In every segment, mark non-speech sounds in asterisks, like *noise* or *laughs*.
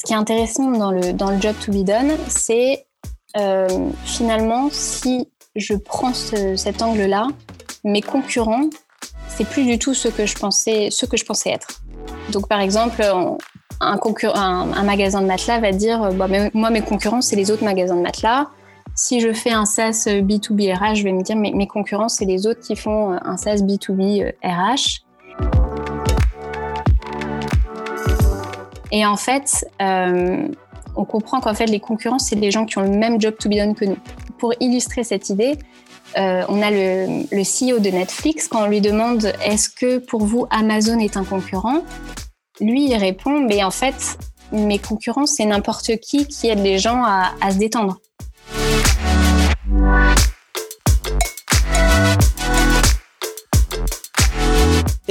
ce qui est intéressant dans le, dans le job to be done, c'est euh, finalement si je prends cet angle-là, mes concurrents, c'est plus du tout ce que je pensais, ce que je pensais être. Donc par exemple, un, magasin de matelas va dire, bah, moi mes concurrents c'est les autres magasins de matelas. Si je fais un SaaS B2B RH, je vais me dire mes concurrents c'est les autres qui font un SaaS B2B RH. Et en fait, euh, on comprend qu'en fait, les concurrents, c'est les gens qui ont le même job to be done que nous. Pour illustrer cette idée, euh, on a le, CEO de Netflix, quand on lui demande est-ce que pour vous Amazon est un concurrent? Lui, il répond mais en fait, mes concurrents, c'est n'importe qui qui aide les gens à se détendre.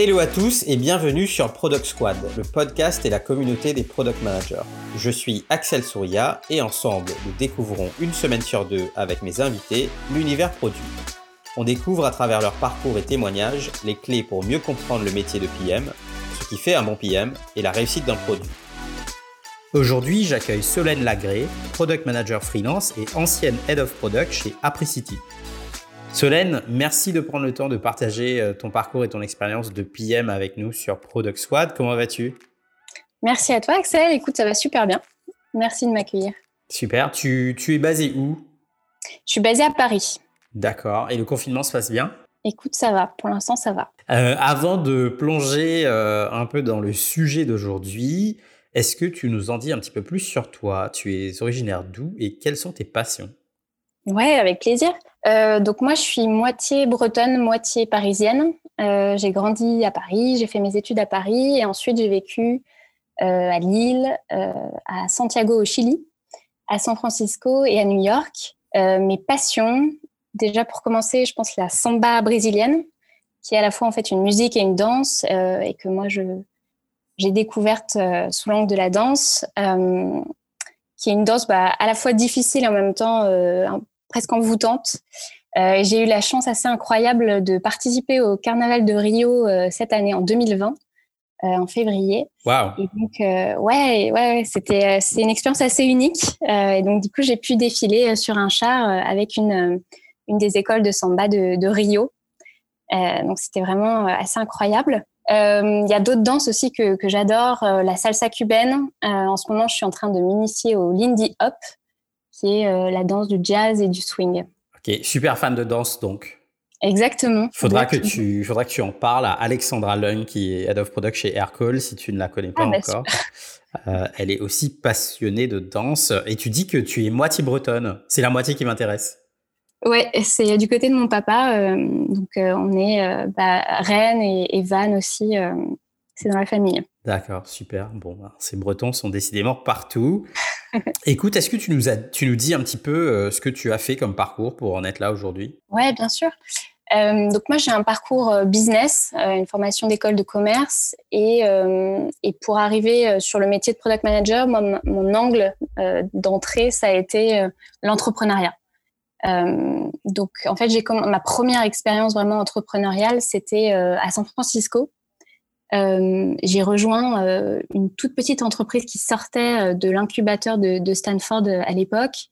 Hello à tous et bienvenue sur Product Squad, le podcast et la communauté des product managers. Je suis Axel Souria et ensemble, nous découvrons une semaine sur deux avec mes invités l'univers produit. On découvre à travers leur parcours et témoignages les clés pour mieux comprendre le métier de PM, ce qui fait un bon PM et la réussite d'un produit. Aujourd'hui, j'accueille Solène Lagré, product manager freelance et ancienne head of product chez Apricity. Solène, merci de prendre le temps de partager euh, ton parcours et ton expérience de PM avec nous sur Product Squad. Comment vas-tu? Merci à toi, Axel. Écoute, ça va super bien. Merci de m'accueillir. Super. Tu, es basé où? Je suis basée à Paris. D'accord. Et le confinement se passe bien? Écoute, ça va. Pour l'instant, ça va. Euh, avant de plonger euh, un peu dans le sujet d'aujourd'hui, est-ce que tu nous en dis un petit peu plus sur toi? Tu es originaire d'où et quelles sont tes passions? Ouais, avec plaisir. Euh, donc moi, je suis moitié bretonne, moitié parisienne. Euh, j'ai grandi à Paris, j'ai fait mes études à Paris et ensuite j'ai vécu euh, à Lille, à Santiago au Chili, à San Francisco et à New York. mes passions, déjà pour commencer, je pense la samba brésilienne, qui est à la fois en fait une musique et une danse et que moi je j'ai découverte sous l'angle de la danse qui est une danse bah, à la fois difficile et en même temps euh, presque envoûtante. Euh, j'ai eu la chance assez incroyable de participer au Carnaval de Rio euh, cette année, en 2020, euh, en février. Wow. Et donc, ouais, ouais, ouais c'était c'est une expérience assez unique. et donc, du coup, j'ai pu défiler sur un char avec une, une des écoles de samba de, de Rio. donc, c'était vraiment assez incroyable. Il y a d'autres danses aussi que, que j'adore, la salsa cubaine. en ce moment, je suis en train de m'initier au Lindy Hop, qui est euh, la danse du jazz et du swing. Ok, super fan de danse donc. Exactement. Faudra que tu, faudra que tu en parles à Alexandra Lung, qui est Head of Product chez Aircall, si tu ne la connais pas ah, bah, encore. Euh, elle est aussi passionnée de danse. Et tu dis que tu es moitié bretonne. C'est la moitié qui m'intéresse. Ouais, c'est du côté de mon papa. Euh, donc, on est bah, Rennes et, et Vannes aussi. c'est dans la famille. D'accord, super. Bon, bah, ces Bretons sont décidément partout. Écoute, est-ce que tu nous, as, tu nous dis un petit peu euh, ce que tu as fait comme parcours pour en être là aujourd'hui? Oui, bien sûr. Euh, donc moi, j'ai un parcours euh, business, une formation d'école de commerce. Et, et, pour arriver sur le métier de product manager, mon angle d'entrée, ça a été l'entrepreneuriat. donc en fait, j'ai ma première expérience vraiment entrepreneuriale, c'était à San Francisco euh, j'ai rejoint euh, une toute petite entreprise qui sortait euh, de l'incubateur de, Stanford à l'époque.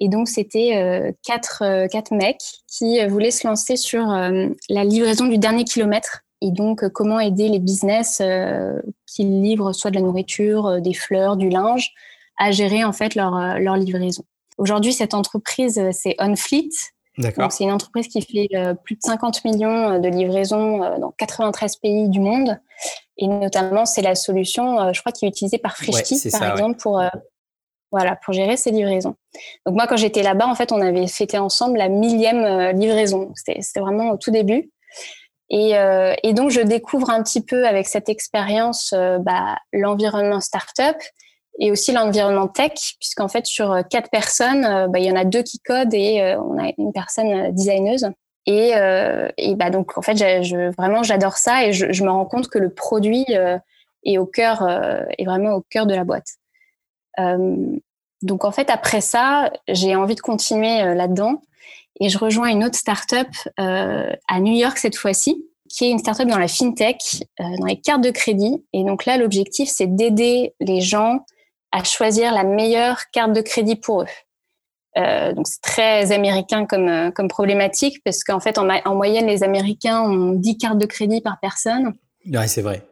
Et donc, c'était quatre, quatre mecs qui voulaient se lancer sur la livraison du dernier kilomètre. Et donc, comment aider les business qui livrent soit de la nourriture, des fleurs, du linge, à gérer en fait leur, leur livraison. Aujourd'hui, cette entreprise, c'est OnFleet. C'est une entreprise qui fait euh, plus de 50 millions euh, de livraisons euh, dans 93 pays du monde. Et notamment, c'est la solution, je crois, qui est utilisée par Frischti, par exemple, pour, voilà, pour gérer ces livraisons. Donc, moi, quand j'étais là-bas, en fait, on avait fêté ensemble la millième livraison. C'était vraiment au tout début. Et, et, donc, je découvre un petit peu avec cette expérience bah, l'environnement startup et aussi l'environnement tech, puisqu'en fait, sur euh, quatre personnes, euh, bah, il y en a deux qui codent et euh, on a une personne designeuse. Et, bah, donc, en fait, vraiment, j'adore ça et je, me rends compte que le produit est au cœur, est vraiment au cœur de la boîte. donc, en fait, après ça, j'ai envie de continuer là-dedans et je rejoins une autre startup à New York cette fois-ci, qui est une startup dans la fintech, dans les cartes de crédit. Et donc là, l'objectif, c'est d'aider les gens à choisir la meilleure carte de crédit pour eux. Euh, donc c'est très américain comme, euh, comme problématique parce qu'en fait en, en, moyenne les Américains ont 10 cartes de crédit par personne. Oui, c'est vrai.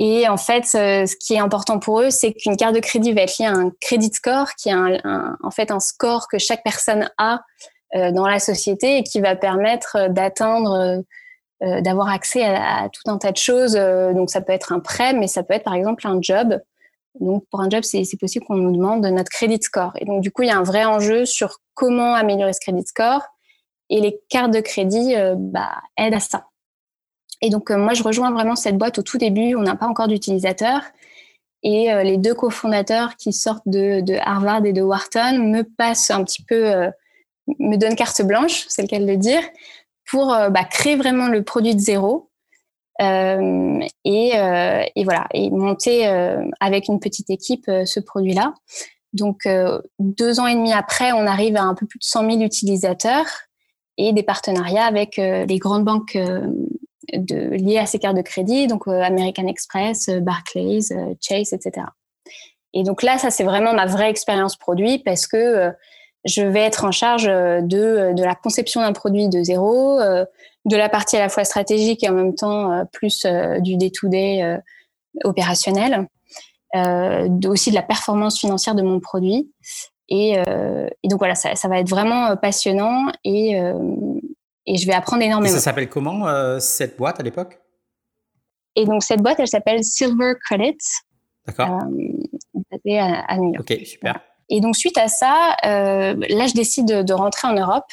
Et en fait, euh, ce qui est important pour eux, c'est qu'une carte de crédit va être liée à un credit score, qui est un, en fait un score que chaque personne a dans la société et qui va permettre d'atteindre, d'avoir accès à, à, tout un tas de choses. donc ça peut être un prêt, mais ça peut être par exemple un job. Donc, pour un job, c'est possible qu'on nous demande notre credit score. Et donc, du coup, il y a un vrai enjeu sur comment améliorer ce credit score. Et les cartes de crédit euh, bah, aident à ça. Et donc, euh, moi, je rejoins vraiment cette boîte au tout début. On n'a pas encore d'utilisateurs. Et euh, les deux cofondateurs qui sortent de, de, Harvard et de Wharton me passent un petit peu, me donnent carte blanche, c'est le cas de le dire, pour bah, créer vraiment le produit de zéro euh, et, euh, et, voilà, et monter euh, avec une petite équipe ce produit-là. Donc, deux ans et demi après, on arrive à un peu plus de 100 000 utilisateurs et des partenariats avec les grandes banques liées à ces cartes de crédit, donc American Express, Barclays, Chase, etc. Et donc là, ça, c'est vraiment ma vraie expérience produit parce que je vais être en charge de, de la conception d'un produit de zéro, de la partie à la fois stratégique et en même temps euh, plus euh, du day-to-day euh, opérationnel, aussi de la performance financière de mon produit. Et, donc voilà, ça, va être vraiment passionnant et, et je vais apprendre énormément. Et ça s'appelle comment cette boîte à l'époque? Et donc cette boîte, elle s'appelle Silver Credits. D'accord. basée à, New York. Ok, super. Et donc suite à ça, là je décide de, rentrer en Europe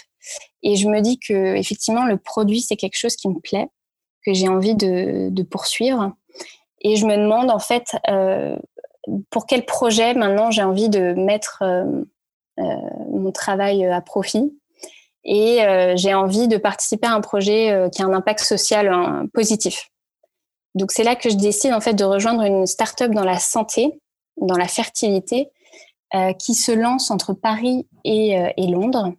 et je me dis que effectivement le produit c'est quelque chose qui me plaît, que j'ai envie de, poursuivre. Et je me demande en fait euh, pour quel projet maintenant j'ai envie de mettre euh, euh, mon travail à profit. Et j'ai envie de participer à un projet qui a un impact social hein, positif. Donc c'est là que je décide en fait de rejoindre une start-up dans la santé, dans la fertilité, qui se lance entre Paris et, et Londres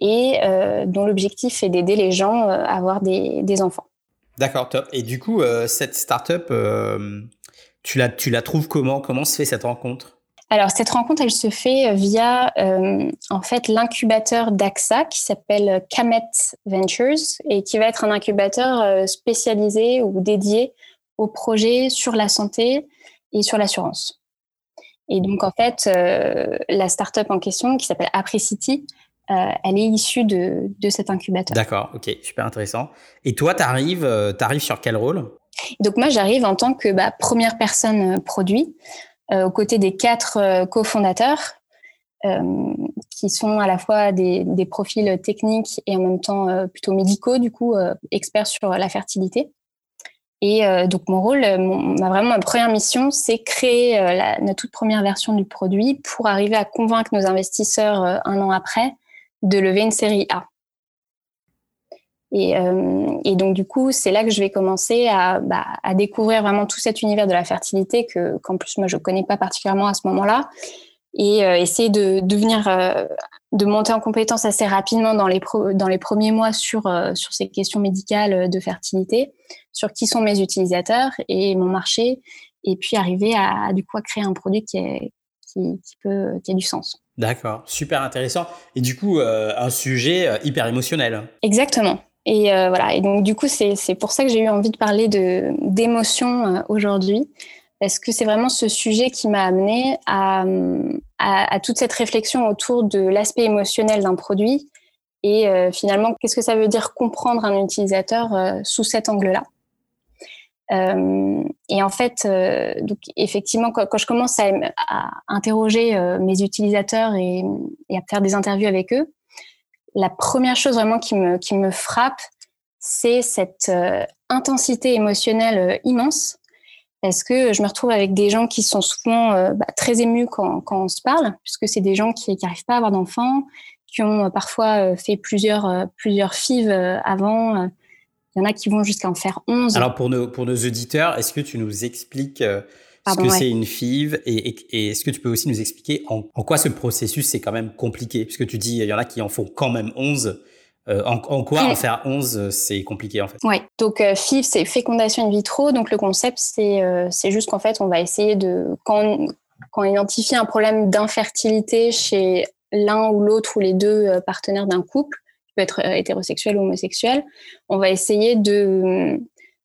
et euh, dont l'objectif est d'aider les gens euh, à avoir des, des enfants. D'accord, top. Et du coup, euh, cette startup, tu, la, tu la trouves comment? Comment se fait cette rencontre? Alors cette rencontre, elle se fait via en fait l'incubateur d'AXA qui s'appelle Camet Ventures et qui va être un incubateur spécialisé ou dédié aux projets sur la santé et sur l'assurance. Et donc en fait, la startup en question qui s'appelle Apricity euh, elle est issue de, de cet incubateur. D'accord, ok, super intéressant. Et toi, tu arrives, euh, arrives sur quel rôle? Donc moi, j'arrive en tant que bah, première personne euh, produit, aux côtés des quatre cofondateurs, qui sont à la fois des, des, profils techniques et en même temps plutôt médicaux, du coup, experts sur la fertilité. Et donc mon rôle, ma, vraiment ma première mission, c'est créer la, la, toute première version du produit pour arriver à convaincre nos investisseurs un an après de lever une série A. Et, euh, et donc, du coup, c'est là que je vais commencer à, bah, à, découvrir vraiment tout cet univers de la fertilité que, qu'en plus, moi, je connais pas particulièrement à ce moment-là. Et euh, essayer de devenir, euh, de monter en compétence assez rapidement dans les, dans les premiers mois sur, sur ces questions médicales de fertilité, sur qui sont mes utilisateurs et mon marché, et puis arriver à, du coup, à créer un produit qui, est, qui, qui peut, qui a du sens. D'accord, super intéressant. Et du coup, euh, un sujet euh, hyper émotionnel. Exactement. Et euh, voilà. Et donc, du coup, c'est pour ça que j'ai eu envie de parler de d'émotion aujourd'hui, parce que c'est vraiment ce sujet qui m'a amené à, toute cette réflexion autour de l'aspect émotionnel d'un produit? Et finalement, qu'est-ce que ça veut dire comprendre un utilisateur sous cet angle-là? Euh, et en fait, euh, effectivement, quand, je commence à, interroger euh, mes utilisateurs et, à faire des interviews avec eux, la première chose vraiment qui me, qui me frappe, c'est cette intensité émotionnelle immense. Parce que je me retrouve avec des gens qui sont souvent bah, très émus quand, quand, on se parle, puisque c'est des gens qui n'arrivent pas à avoir d'enfants, qui ont parfois fait plusieurs, plusieurs FIV avant, il y en a qui vont jusqu'à en faire 11. Alors pour nos, pour nos auditeurs, est-ce que tu nous expliques euh, ce que c'est une FIV et, est-ce que tu peux aussi nous expliquer en, quoi ce processus c'est quand même compliqué? Puisque tu dis il y en a qui en font quand même 11. Euh, en, quoi en faire 11 euh, c'est compliqué en fait Oui, donc FIV c'est fécondation in vitro. Donc le concept c'est c'est juste qu'en fait on va essayer de quand quand on identifie un problème d'infertilité chez l'un ou l'autre ou les deux euh, partenaires d'un couple, qui peut être hétérosexuel ou homosexuel, on va essayer de,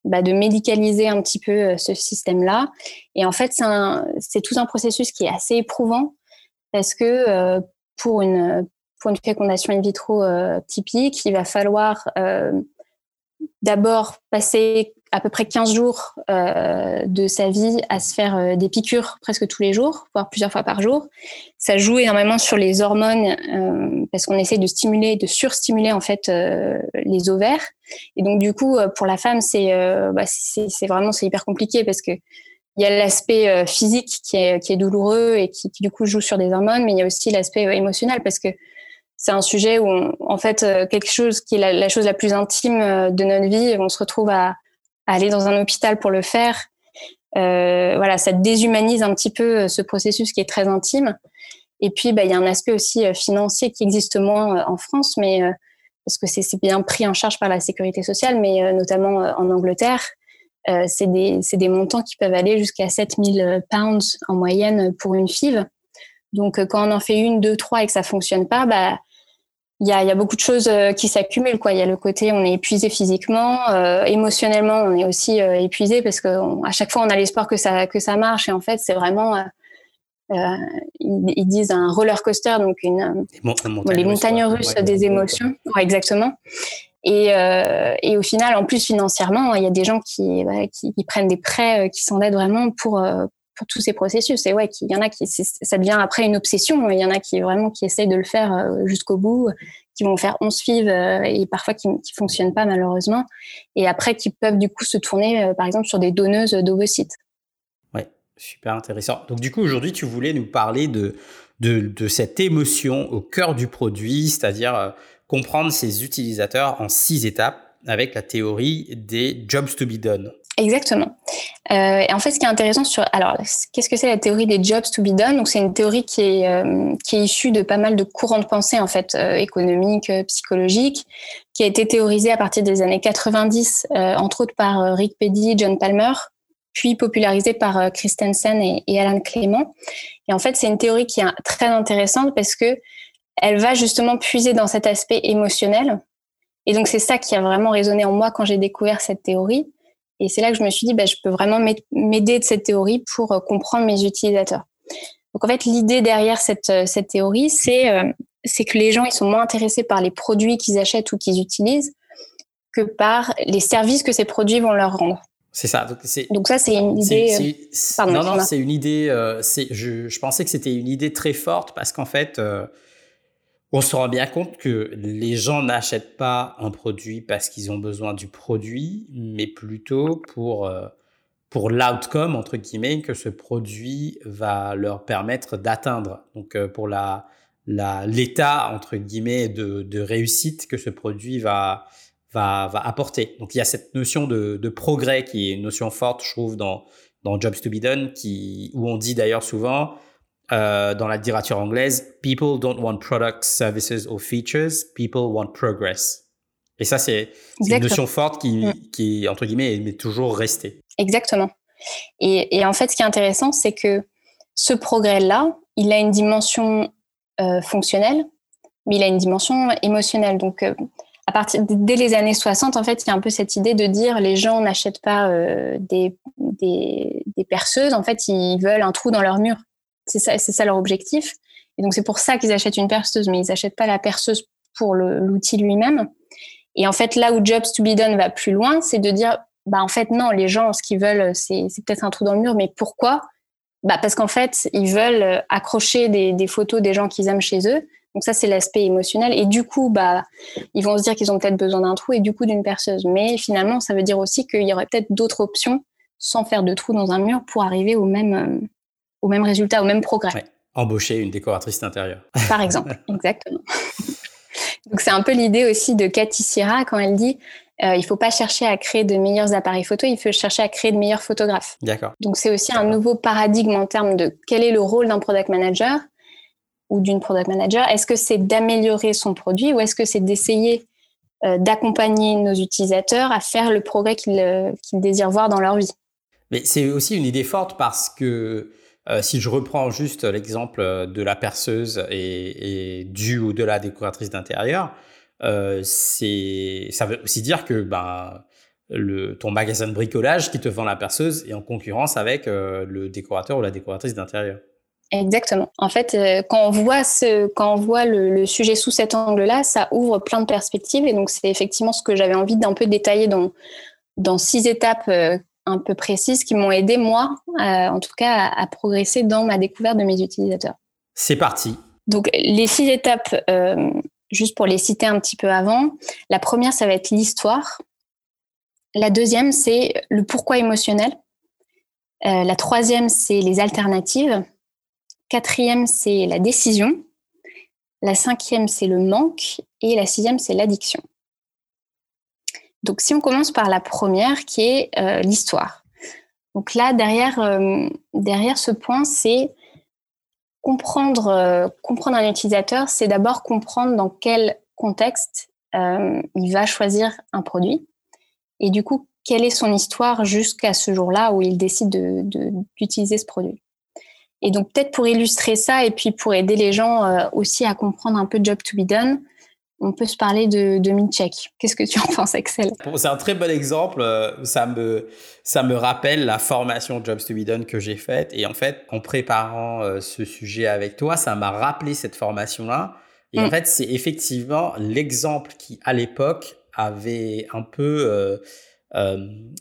bah, de médicaliser un petit peu ce système-là. Et en fait, c'est tout un processus qui est assez éprouvant parce que pour une pour une fécondation in vitro typique, il va falloir d'abord passer à peu près 15 jours euh, de sa vie à se faire euh, des piqûres presque tous les jours, voire plusieurs fois par jour. Ça joue énormément sur les hormones euh, parce qu'on essaie de stimuler, de surstimuler en fait les ovaires. Et donc du coup, pour la femme, c'est bah, c'est vraiment c'est hyper compliqué parce que il y a l'aspect physique qui est, qui est douloureux et qui, qui, du coup joue sur des hormones, mais il y a aussi l'aspect émotionnel parce que c'est un sujet où, en fait, euh, quelque chose qui est la, chose la plus intime euh, de notre vie, on se retrouve à, aller dans un hôpital pour le faire. Euh, voilà, ça déshumanise un petit peu ce processus qui est très intime. Et puis, bah, il y a un aspect aussi financier qui existe moins en France, mais parce que c'est bien pris en charge par la sécurité sociale, mais notamment en Angleterre, c'est des, des, montants qui peuvent aller jusqu'à 7000 pounds en moyenne pour une FIV. Donc, quand on en fait une, deux, trois et que ça fonctionne pas, bah, il y a, y a, beaucoup de choses euh, qui s'accumulent. Quoi. Il y a le côté, on est épuisé physiquement, euh, émotionnellement, on est aussi euh, épuisé parce que à chaque fois, on a l'espoir que ça, que ça marche. Et en fait, c'est vraiment, euh, ils, ils, disent un roller coaster, donc une, les montagnes russes des émotions. Ouais, exactement. Et, et, au final, en plus financièrement, il y a des gens qui, qui, qui prennent des prêts, qui s'endettent vraiment pour pour tous ces processus. Et ouais, il y en a qui, ça devient après une obsession. Il y en a qui vraiment qui essayent de le faire euh, jusqu'au bout, qui vont faire 11 FIV euh, et parfois qui, qui fonctionnent pas malheureusement. Et après, qui peuvent du coup se tourner, euh, par exemple, sur des donneuses d'ovocytes. Ouais, super intéressant. Donc du coup, aujourd'hui, tu voulais nous parler de, de cette émotion au cœur du produit, c'est-à-dire comprendre ses utilisateurs en six étapes avec la théorie des jobs to be done. Exactement. Euh, et en fait, ce qui est intéressant sur, alors, qu'est-ce que c'est la théorie des jobs to be done? Donc, c'est une théorie qui est euh, qui est issue de pas mal de courants de pensée en fait euh, économiques, euh, psychologiques, qui a été théorisée à partir des années 90, euh, entre autres par Rick Peddy, John Palmer, puis popularisée par Christensen et, et, Alan Clément. Et en fait, c'est une théorie qui est très intéressante parce que elle va justement puiser dans cet aspect émotionnel. Et donc, c'est ça qui a vraiment résonné en moi quand j'ai découvert cette théorie et c'est là que je me suis dit, bah, je peux vraiment m'aider de cette théorie pour euh, comprendre mes utilisateurs. Donc en fait, l'idée derrière cette, euh, cette théorie, c'est euh, c'est que les gens ils sont moins intéressés par les produits qu'ils achètent ou qu'ils utilisent que par les services que ces produits vont leur rendre. C'est ça. Donc, donc, ça, c'est une idée. Pardon, non, non, c'est une idée. Euh, je, je, pensais que c'était une idée très forte parce qu'en fait, on se rend bien compte que les gens n'achètent pas un produit parce qu'ils ont besoin du produit, mais plutôt pour, euh, pour l'outcome, entre guillemets, que ce produit va leur permettre d'atteindre. Donc, euh, pour la, l'état, entre guillemets, de, de réussite que ce produit va, va, va apporter. Donc, il y a cette notion de, de progrès qui est une notion forte, je trouve, dans, dans Jobs to be Done, qui, où on dit d'ailleurs souvent, euh, dans la littérature anglaise, people don't want products, services or features, people want progress. Et ça, c'est une notion forte qui, mm. qui, entre guillemets, est toujours restée. Exactement. Et, et, en fait, ce qui est intéressant, c'est que ce progrès-là, il a une dimension euh, fonctionnelle, mais il a une dimension émotionnelle. Donc, euh, à partir dès les années 60, en fait, il y a un peu cette idée de dire les gens n'achètent pas euh, des, des, des, perceuses, en fait, ils veulent un trou dans leur mur. C'est ça, c'est ça leur objectif. Et donc c'est pour ça qu'ils achètent une perceuse, mais ils n'achètent pas la perceuse pour l'outil lui-même. Et en fait, là où Jobs to be done va plus loin, c'est de dire, bah en fait non, les gens, ce qu'ils veulent, c'est peut-être un trou dans le mur, mais pourquoi? Bah parce qu'en fait, ils veulent accrocher des, des photos des gens qu'ils aiment chez eux. Donc ça, c'est l'aspect émotionnel. Et du coup, bah, ils vont se dire qu'ils ont peut-être besoin d'un trou et du coup d'une perceuse. Mais finalement, ça veut dire aussi qu'il y aurait peut-être d'autres options sans faire de trou dans un mur pour arriver au même, euh, au même résultat, au même progrès. Embaucher une décoratrice d'intérieur. Par exemple, *laughs* exactement. Donc c'est un peu l'idée aussi de Cathy Sierra quand elle dit euh, il faut pas chercher à créer de meilleurs appareils photo, il faut chercher à créer de meilleurs photographes. D'accord. Donc c'est aussi un nouveau paradigme en termes de quel est le rôle d'un product manager ou d'une product manager. Est-ce que c'est d'améliorer son produit ou est-ce que c'est d'essayer euh, d'accompagner nos utilisateurs à faire le progrès qu'ils euh, qu'ils désirent voir dans leur vie? Mais c'est aussi une idée forte parce que si je reprends juste l'exemple de la perceuse et, du ou de la décoratrice d'intérieur, c'est ça veut aussi dire que ben le, ton magasin de bricolage qui te vend la perceuse est en concurrence avec le décorateur ou la décoratrice d'intérieur. Exactement. En fait, euh, quand on voit, ce, quand on voit le, sujet sous cet angle-là, ça ouvre plein de perspectives. Et donc, c'est effectivement ce que j'avais envie d'un peu détailler dans, dans six étapes euh, un peu précises qui m'ont aidé, moi, en tout cas, à, progresser dans ma découverte de mes utilisateurs. C'est parti. Donc, les six étapes, euh, juste pour les citer un petit peu avant, la première, ça va être l'histoire. La deuxième, c'est le pourquoi émotionnel. la troisième, c'est les alternatives. Quatrième, c'est la décision. La cinquième, c'est le manque. Et la sixième, c'est l'addiction. Donc, si on commence par la première, qui est euh, l'histoire. Donc là, derrière, euh, derrière ce point, c'est comprendre, euh, comprendre un utilisateur, c'est d'abord comprendre dans quel contexte il va choisir un produit. Et du coup, quelle est son histoire jusqu'à ce jour-là où il décide d'utiliser ce produit. Et donc peut-être pour illustrer ça et puis pour aider les gens aussi à comprendre un peu Job to be done, on peut se parler de, de Mincheck. Qu'est-ce que tu en penses, Axel? C'est un très bon exemple. Euh, ça me, ça me rappelle la formation Jobs to be done que j'ai faite. Et en fait, en préparant euh, ce sujet avec toi, ça m'a rappelé cette formation-là. Et en mm. fait, c'est effectivement l'exemple qui, à l'époque, avait un peu,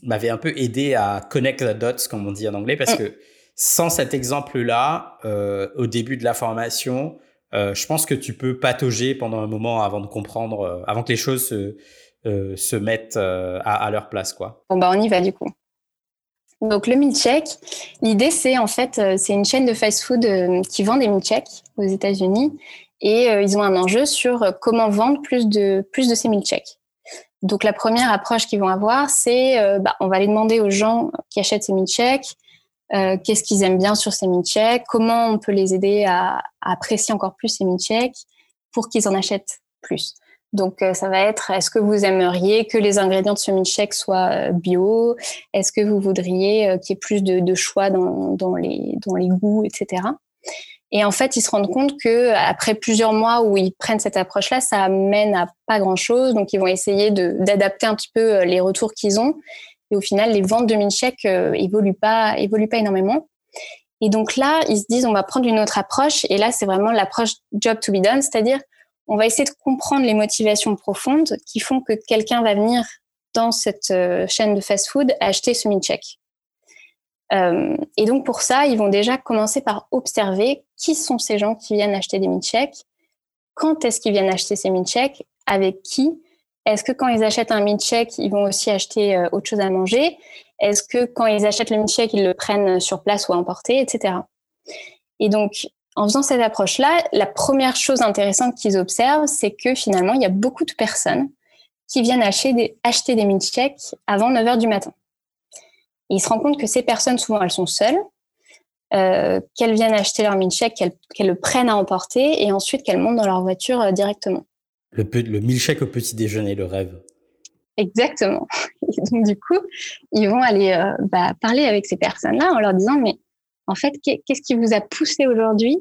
m'avait un peu aidé à connect the dots, comme on dit en anglais, parce mm. que sans cet exemple-là, euh, au début de la formation, euh, je pense que tu peux patauger pendant un moment avant de comprendre, euh, avant que les choses se, se mettent à, leur place. Quoi. Bon, bah, on y va du coup. Donc, le milkshake, l'idée, c'est en fait, c'est une chaîne de fast-food qui vend des milkshakes aux États-Unis et ils ont un enjeu sur comment vendre plus de, plus de ces milkshakes. Donc, la première approche qu'ils vont avoir, c'est bah, on va aller demander aux gens qui achètent ces milkshakes euh, qu'est-ce qu'ils aiment bien sur ces milkshakes, comment on peut les aider à, apprécier encore plus ces milkshakes pour qu'ils en achètent plus? Donc euh, ça va être est-ce que vous aimeriez que les ingrédients de ce milkshake soient euh, bio? Est-ce que vous voudriez qu'il y ait plus de, choix dans, les, dans les goûts, etc. Et en fait, ils se rendent compte que après plusieurs mois où ils prennent cette approche-là, ça mène à pas grand-chose. Donc, ils vont essayer d'adapter un petit peu les retours qu'ils ont. Et au final, les ventes de milkshakes euh, évoluent pas, évoluent pas énormément. Et donc là, ils se disent, on va prendre une autre approche. Et là, c'est vraiment l'approche job to be done, c'est-à-dire, on va essayer de comprendre les motivations profondes qui font que quelqu'un va venir dans cette euh, chaîne de fast-food acheter ce milkshake. Euh, et donc pour ça, ils vont déjà commencer par observer qui sont ces gens qui viennent acheter des milkshakes, quand est-ce qu'ils viennent acheter ces milkshakes, avec qui, est-ce que quand ils achètent un milkshake, ils vont aussi acheter euh, autre chose à manger? Est-ce que quand ils achètent le milkshake, ils le prennent sur place ou à emporter, etc. Et donc, en faisant cette approche-là, la première chose intéressante qu'ils observent, c'est que finalement, il y a beaucoup de personnes qui viennent acheter des, acheter des avant 9 h du matin. Ils se rendent compte que ces personnes, souvent, elles sont seules, euh, qu'elles viennent acheter leur milkshake, qu'elles le prennent à emporter et ensuite qu'elles montent dans leur voiture euh, directement. Le, le milkshake au petit déjeuner, le rêve. Exactement. *laughs* donc, du coup, ils vont aller euh, bah, parler avec ces personnes-là en leur disant, mais en fait, qu'est-ce qui vous a poussé aujourd'hui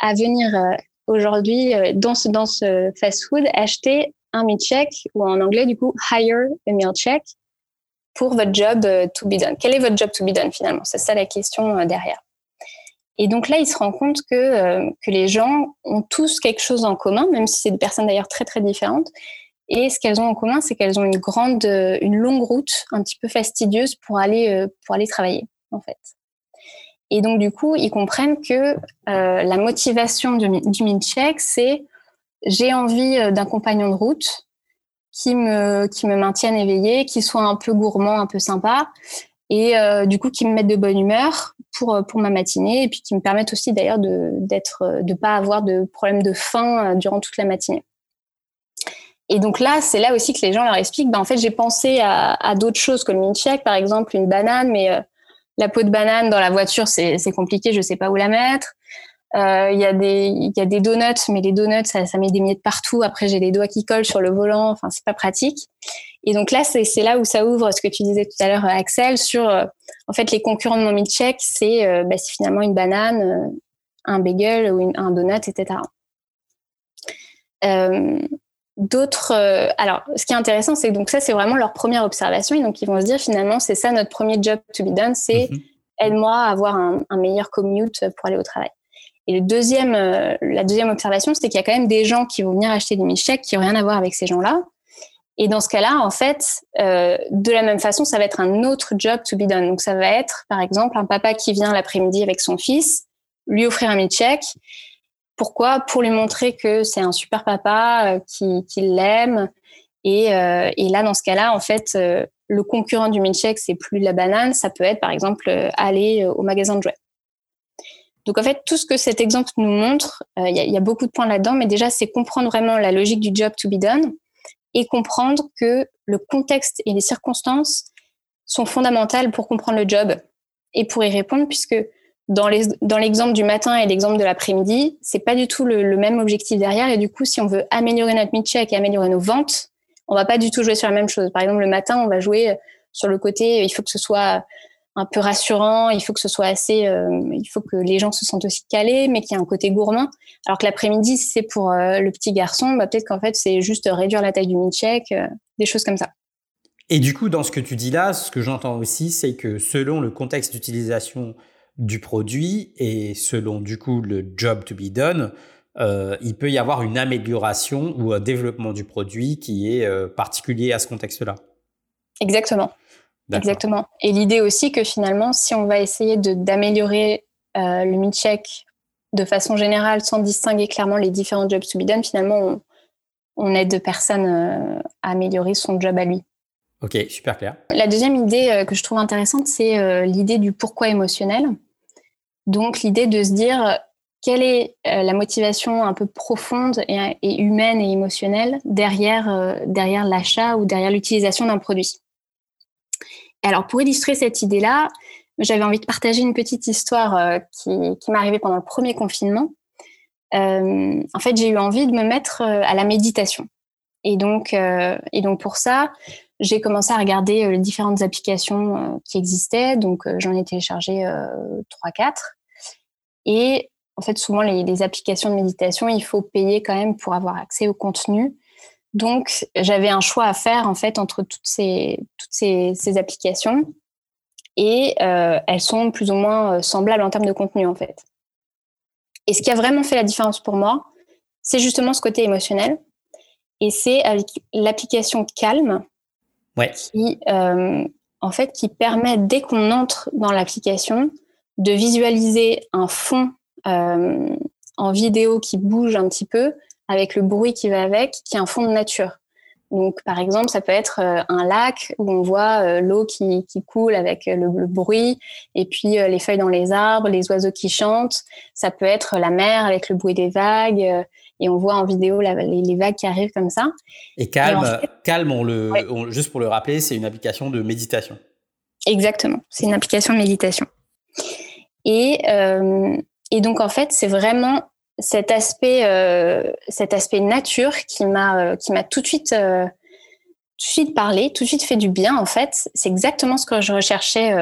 à venir euh, aujourd'hui euh, dans ce, dans ce fast-food acheter un milkshake ou en anglais, du coup, hire a milkshake pour votre job to be done? Quel est votre job to be done finalement? C'est ça la question derrière. Et donc là, il se rend compte que, euh, que les gens ont tous quelque chose en commun, même si c'est des personnes d'ailleurs très très différentes. Et ce qu'elles ont en commun, c'est qu'elles ont une grande, euh, une longue route, un petit peu fastidieuse pour aller euh, pour aller travailler, en fait. Et donc du coup, ils comprennent que la motivation du, du milkshake, c'est j'ai envie d'un compagnon de route qui me qui me maintienne éveillé, qui soit un peu gourmand, un peu sympa, et du coup qui me mette de bonne humeur pour, euh, pour ma matinée et puis qui me permettent aussi d'ailleurs de d'être euh, de pas avoir de problème de faim euh, durant toute la matinée. Et donc là, c'est là aussi que les gens leur expliquent, ben en fait, j'ai pensé à, à d'autres choses comme une check, par exemple une banane, mais la peau de banane dans la voiture, c'est compliqué, je sais pas où la mettre. Il y a des il y a des donuts, mais les donuts, ça, ça met des miettes partout. Après, j'ai les doigts qui collent sur le volant. Enfin, c'est pas pratique. Et donc là, c'est là où ça ouvre ce que tu disais tout à l'heure, Axel, sur En fait, les concurrents de mon milkshake, c'est bah, finalement une banane, un bagel ou un donut, etc. D'autres, alors, ce qui est intéressant, c'est que donc ça, c'est vraiment leur première observation, et donc ils vont se dire finalement, c'est ça notre premier job to be done, c'est mhm. aide-moi à avoir un, un, meilleur commute pour aller au travail. Et le deuxième, la deuxième observation, c'est qu'il y a quand même des gens qui vont venir acheter des milkshakes qui n'ont rien à voir avec ces gens-là. Et dans ce cas-là, en fait, euh, de la même façon, ça va être un autre job to be done. Donc, ça va être, par exemple, un papa qui vient l'après-midi avec son fils, lui offrir un milkshake. Pourquoi? Pour lui montrer que c'est un super papa, euh, qu'il qui l'aime. Et, euh, et, là, dans ce cas-là, en fait, euh, le concurrent du milkshake, c'est plus la banane. Ça peut être, par exemple, euh, aller au magasin de jouets. Donc en fait, tout ce que cet exemple nous montre, il y, a beaucoup de points là-dedans, mais déjà, c'est comprendre vraiment la logique du job to be done et comprendre que le contexte et les circonstances sont fondamentales pour comprendre le job et pour y répondre, puisque dans l'exemple du matin et l'exemple de l'après-midi, c'est pas du tout le, même objectif derrière. Et du coup, si on veut améliorer notre mid-check et améliorer nos ventes, on va pas du tout jouer sur la même chose. Par exemple, le matin, on va jouer sur le côté, il faut que ce soit un peu rassurant, il faut que ce soit assez, euh, il faut que les gens se sentent aussi calés, mais qu'il y ait un côté gourmand. Alors que l'après-midi, si c'est pour euh, le petit garçon, bah, peut-être qu'en fait, c'est juste réduire la taille du mid-check, euh, des choses comme ça. Et du coup, dans ce que tu dis là, ce que j'entends aussi, c'est que selon le contexte d'utilisation du produit et selon du coup le job to be done, il peut y avoir une amélioration ou un développement du produit qui est particulier à ce contexte-là. Exactement. Exactement. Et l'idée aussi que finalement, si on va essayer d'améliorer euh, le mid-check de façon générale, sans distinguer clairement les différents jobs to be done, finalement, on, on aide personne euh, à améliorer son job à lui. Ok, super clair. La deuxième idée euh, que je trouve intéressante, c'est l'idée du pourquoi émotionnel. Donc, l'idée de se dire quelle est la motivation un peu profonde et, et humaine et émotionnelle derrière, derrière l'achat ou derrière l'utilisation d'un produit. Alors, pour illustrer cette idée-là, j'avais envie de partager une petite histoire euh, qui, m'est arrivée pendant le premier confinement. Euh, en fait, j'ai eu envie de me mettre euh, à la méditation. Et donc, pour ça, j'ai commencé à regarder les différentes applications qui existaient. Donc, j'en ai téléchargé trois, quatre. Et en fait, souvent, les, les, applications de méditation, il faut payer quand même pour avoir accès au contenu. Donc, j'avais un choix à faire en fait entre toutes ces, toutes ces, ces applications et euh, elles sont plus ou moins euh, semblables en termes de contenu en fait. Et ce qui a vraiment fait la différence pour moi, c'est justement ce côté émotionnel et c'est avec l'application Calm ouais. qui euh, en fait qui permet dès qu'on entre dans l'application de visualiser un fond euh, en vidéo qui bouge un petit peu avec le bruit qui va avec, qui est un fond de nature. Donc, par exemple, ça peut être euh, un lac où on voit euh, l'eau qui, qui, coule avec euh, le, bruit, et puis les feuilles dans les arbres, les oiseaux qui chantent. Ça peut être la mer avec le bruit des vagues, et on voit en vidéo les, vagues qui arrivent comme ça. Et calme, calme, on le, juste pour le rappeler, c'est une application de méditation. Exactement, c'est une application de méditation. Et, et donc, en fait, c'est vraiment cet aspect, euh, cet aspect nature qui m'a, euh, qui m'a tout de suite, euh, tout de suite parlé, tout de suite fait du bien. En fait, c'est exactement ce que je recherchais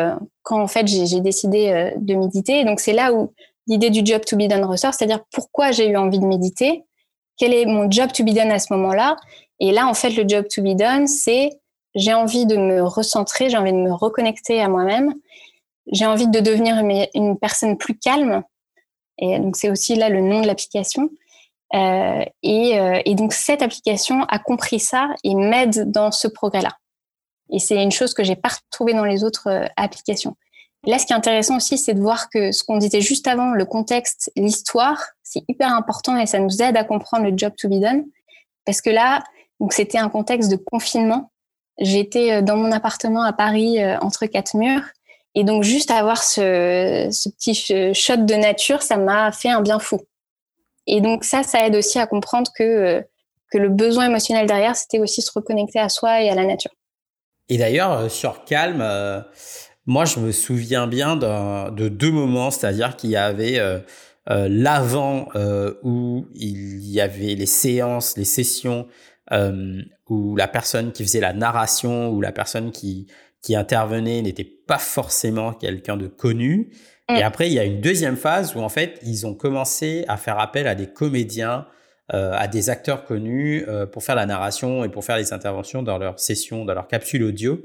quand en fait j'ai décidé de méditer. Donc c'est là où l'idée du job to be done ressort, c'est-à-dire pourquoi j'ai eu envie de méditer, quel est mon job to be done à ce moment-là. Et là, en fait, le job to be done, c'est j'ai envie de me recentrer, j'ai envie de me reconnecter à moi-même, j'ai envie de devenir une personne plus calme et donc, c'est aussi là le nom de l'application. Euh, et, euh, et, donc, cette application a compris ça et m'aide dans ce progrès-là. Et c'est une chose que j'ai pas retrouvée dans les autres euh, applications. là, ce qui est intéressant aussi, c'est de voir que ce qu'on disait juste avant, le contexte, l'histoire, c'est hyper important et ça nous aide à comprendre le job to be done. Parce que là, donc c'était un contexte de confinement. J'étais dans mon appartement à Paris entre quatre murs et donc, juste avoir ce, petit shot de nature, ça m'a fait un bien fou. Et donc, ça, ça aide aussi à comprendre que, euh, que le besoin émotionnel derrière, c'était aussi se reconnecter à soi et à la nature. Et d'ailleurs, euh, sur Calme, euh, moi, je me souviens bien de deux moments, c'est-à-dire qu'il y avait l'avant où il y avait les séances, les sessions où la personne qui faisait la narration ou la personne qui qui intervenait n'était pas forcément quelqu'un de connu. Et mm. après, il y a une deuxième phase où en fait, ils ont commencé à faire appel à des comédiens, euh, à des acteurs connus euh, pour faire la narration et pour faire les interventions dans leur session, dans leur capsule audio.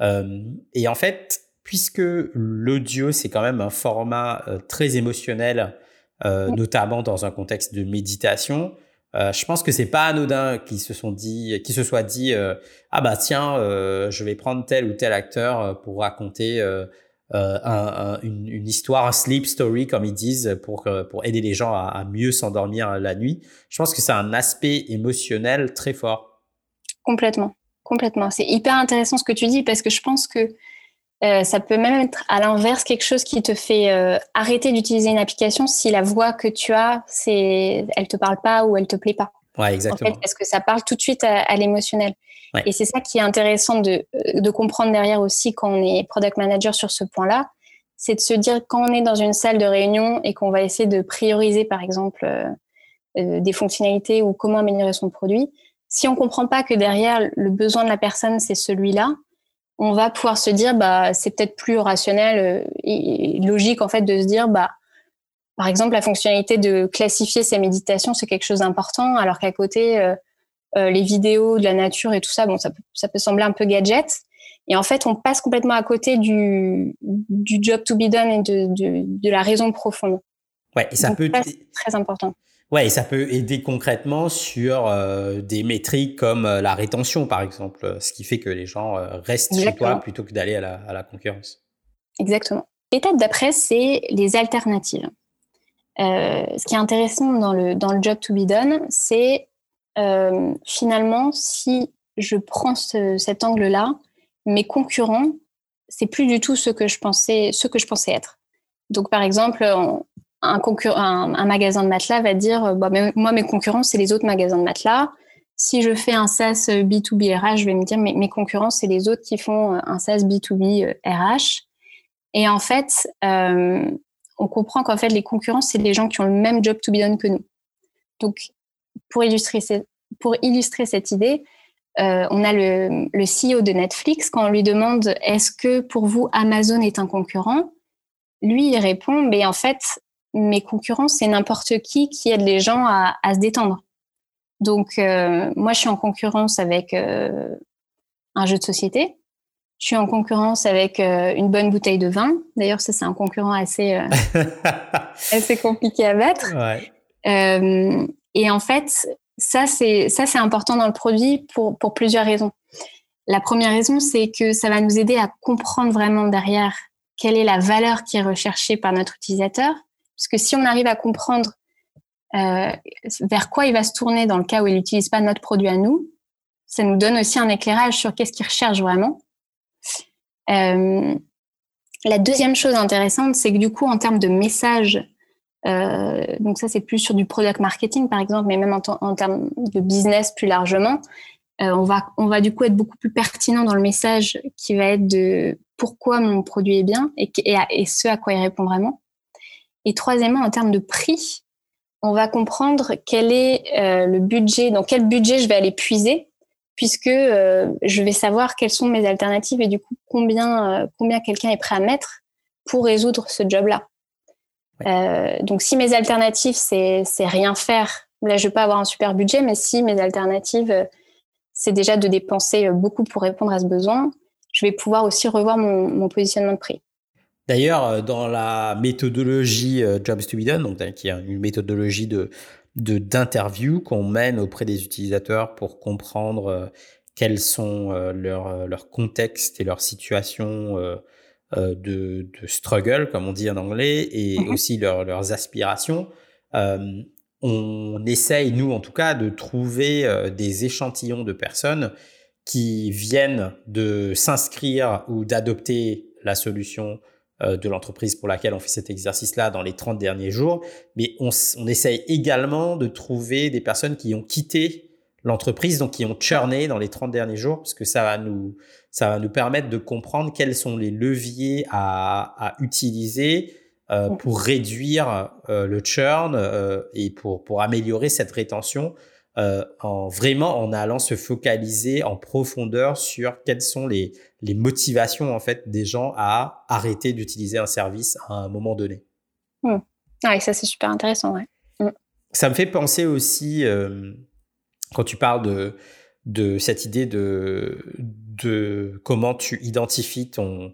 Euh, et en fait, puisque l'audio, c'est quand même un format très émotionnel, mm. notamment dans un contexte de méditation, euh, je pense que c'est pas anodin qu'ils se sont dit, qui se soit dit, euh, ah bah tiens, euh, je vais prendre tel ou tel acteur pour raconter un, une, histoire, un sleep story comme ils disent, pour pour aider les gens à mieux s'endormir la nuit. Je pense que c'est un aspect émotionnel très fort. Complètement, complètement. C'est hyper intéressant ce que tu dis parce que je pense que euh, ça peut même être à l'inverse quelque chose qui te fait euh, arrêter d'utiliser une application si la voix que tu as, c'est, elle te parle pas ou elle te plaît pas. Ouais, exactement. En fait, parce que ça parle tout de suite à, l'émotionnel. Et c'est ça qui est intéressant de, de comprendre derrière aussi quand on est product manager sur ce point-là, c'est de se dire quand on est dans une salle de réunion et qu'on va essayer de prioriser, par exemple, euh, des fonctionnalités ou comment améliorer son produit, si on comprend pas que derrière le besoin de la personne c'est celui-là, on va pouvoir se dire bah c'est peut-être plus rationnel euh, et logique en fait de se dire bah par exemple la fonctionnalité de classifier ses méditations c'est quelque chose d'important alors qu'à côté euh, euh, les vidéos de la nature et tout ça bon ça peut, ça peut sembler un peu gadget. Et en fait on passe complètement à côté du, du job to be done et de, de, de la raison profonde. Ouais et ça peut être très important Ouais, et ça peut aider concrètement sur euh, des métriques comme euh, la rétention, par exemple, ce qui fait que les gens euh, restent chez toi plutôt que d'aller à la, à la, concurrence. Exactement. L'étape d'après, c'est les alternatives. ce qui est intéressant dans le, dans le job to be done, c'est finalement, si je prends cet angle-là, mes concurrents, c'est plus du tout ce que je pensais, ce que je pensais être. Donc, par exemple, un, magasin de matelas va dire euh, bah, moi mes concurrents c'est les autres magasins de matelas. Si je fais un SaaS B2B RH je vais me dire mes concurrents c'est les autres qui font euh, un SaaS B2B RH euh, et en fait on comprend qu'en fait les concurrents c'est les gens qui ont le même job to be done que nous. Donc pour illustrer pour illustrer cette idée on a le, le CEO de Netflix quand on lui demande est-ce que pour vous Amazon est un concurrent? Lui, il répond, mais en fait, mes concurrents, c'est n'importe qui qui aide les gens à, se détendre. Donc, euh, moi, je suis en concurrence avec euh, un jeu de société. Je suis en concurrence avec euh, une bonne bouteille de vin. D'ailleurs, ça, c'est un concurrent assez, *laughs* assez compliqué à battre. et en fait, ça, c'est ça, c'est important dans le produit pour, pour plusieurs raisons. La première raison, c'est que ça va nous aider à comprendre vraiment derrière quelle est la valeur qui est recherchée par notre utilisateur parce que si on arrive à comprendre euh, vers quoi il va se tourner dans le cas où il n'utilise pas notre produit à nous, ça nous donne aussi un éclairage sur qu'est-ce qu'il recherche vraiment. Euh, la deuxième chose intéressante, c'est que du coup, en termes de message, euh, donc ça c'est plus sur du product marketing par exemple, mais même en, termes de business plus largement, on va on va du coup être beaucoup plus pertinent dans le message qui va être de pourquoi mon produit est bien et ce à quoi il répond vraiment. Et troisièmement, en termes de prix, on va comprendre quel est euh, le budget, dans quel budget je vais aller puiser, puisque euh, je vais savoir quelles sont mes alternatives et du coup combien, euh, combien quelqu'un est prêt à mettre pour résoudre ce job-là. donc si mes alternatives, c'est rien faire, là je vais pas avoir un super budget, mais si mes alternatives, c'est déjà de dépenser beaucoup pour répondre à ce besoin, je vais pouvoir aussi revoir mon, mon positionnement de prix. D'ailleurs, euh, dans la méthodologie euh, Jobs to be done, donc qui est une méthodologie de d'interview qu'on mène auprès des utilisateurs pour comprendre euh, quels sont leurs leur contextes et leur situation de, de, struggle, comme on dit en anglais, et mm-hmm. aussi leurs aspirations. on essaye, nous en tout cas, de trouver des échantillons de personnes qui viennent de s'inscrire ou d'adopter la solution de l'entreprise pour laquelle on fait cet exercice-là dans les 30 derniers jours, mais on, on, essaye également de trouver des personnes qui ont quitté l'entreprise, donc qui ont churné dans les 30 derniers jours, parce que ça va nous, ça va nous permettre de comprendre quels sont les leviers à, à utiliser euh, pour réduire euh, le churn et pour, pour améliorer cette rétention en vraiment en allant se focaliser en profondeur sur quelles sont les, les motivations en fait des gens à arrêter d'utiliser un service à un moment donné. Mmh. Ouais, ça c'est super intéressant. Ouais. Mmh. Ça me fait penser aussi quand tu parles de de cette idée de, de comment tu identifies ton,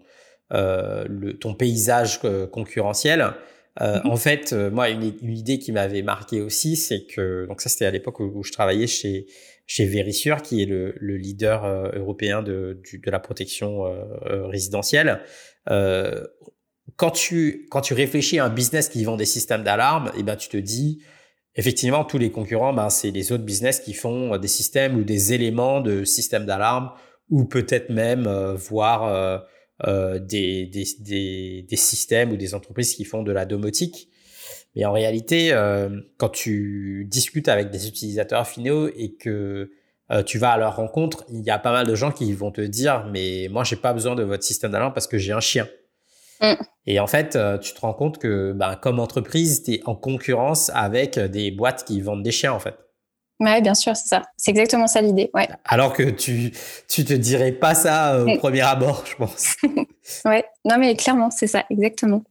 euh, le, ton paysage euh, concurrentiel. Euh, mm-hmm. En fait, moi, une, une idée qui m'avait marqué aussi, c'est que, donc ça c'était à l'époque où, je travaillais chez, chez Verisure, qui est le, le leader européen de, la protection résidentielle. quand, tu, quand tu réfléchis à un business qui vend des systèmes d'alarme, eh ben, tu te dis, Effectivement, tous les concurrents, ben, c'est les autres business qui font euh, des systèmes ou des éléments de systèmes d'alarme ou peut-être même euh, voir euh, euh, des, des, des, des, systèmes ou des entreprises qui font de la domotique. Mais en réalité, quand tu discutes avec des utilisateurs finaux et que tu vas à leur rencontre, il y a pas mal de gens qui vont te dire, mais moi, j'ai pas besoin de votre système d'alarme parce que j'ai un chien. Mm. Et en fait, euh, tu te rends compte que ben, comme entreprise, tu es en concurrence avec des boîtes qui vendent des chiens, en fait. Ouais, bien sûr, c'est ça. C'est exactement ça l'idée. Ouais. Alors que tu tu te dirais pas ça euh, au mm. premier abord, je pense. *laughs* ouais, non mais clairement, c'est ça, exactement.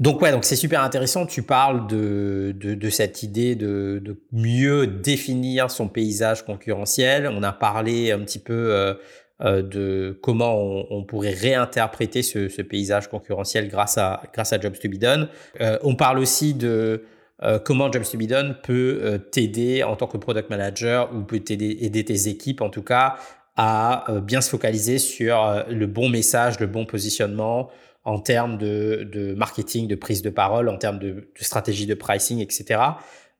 Donc ouais, donc c'est super intéressant. Tu parles de, de, de cette idée de, de, mieux définir son paysage concurrentiel. On a parlé un petit peu euh, euh, de comment on, pourrait réinterpréter ce, ce, paysage concurrentiel grâce à, grâce à Jobs to be done. Euh, on parle aussi de euh, comment Jobs to be done peut t'aider en tant que product manager ou peut t'aider aider tes équipes en tout cas à bien se focaliser sur le bon message, le bon positionnement en termes de, de marketing, de prise de parole, en termes de, de stratégie de pricing, etc.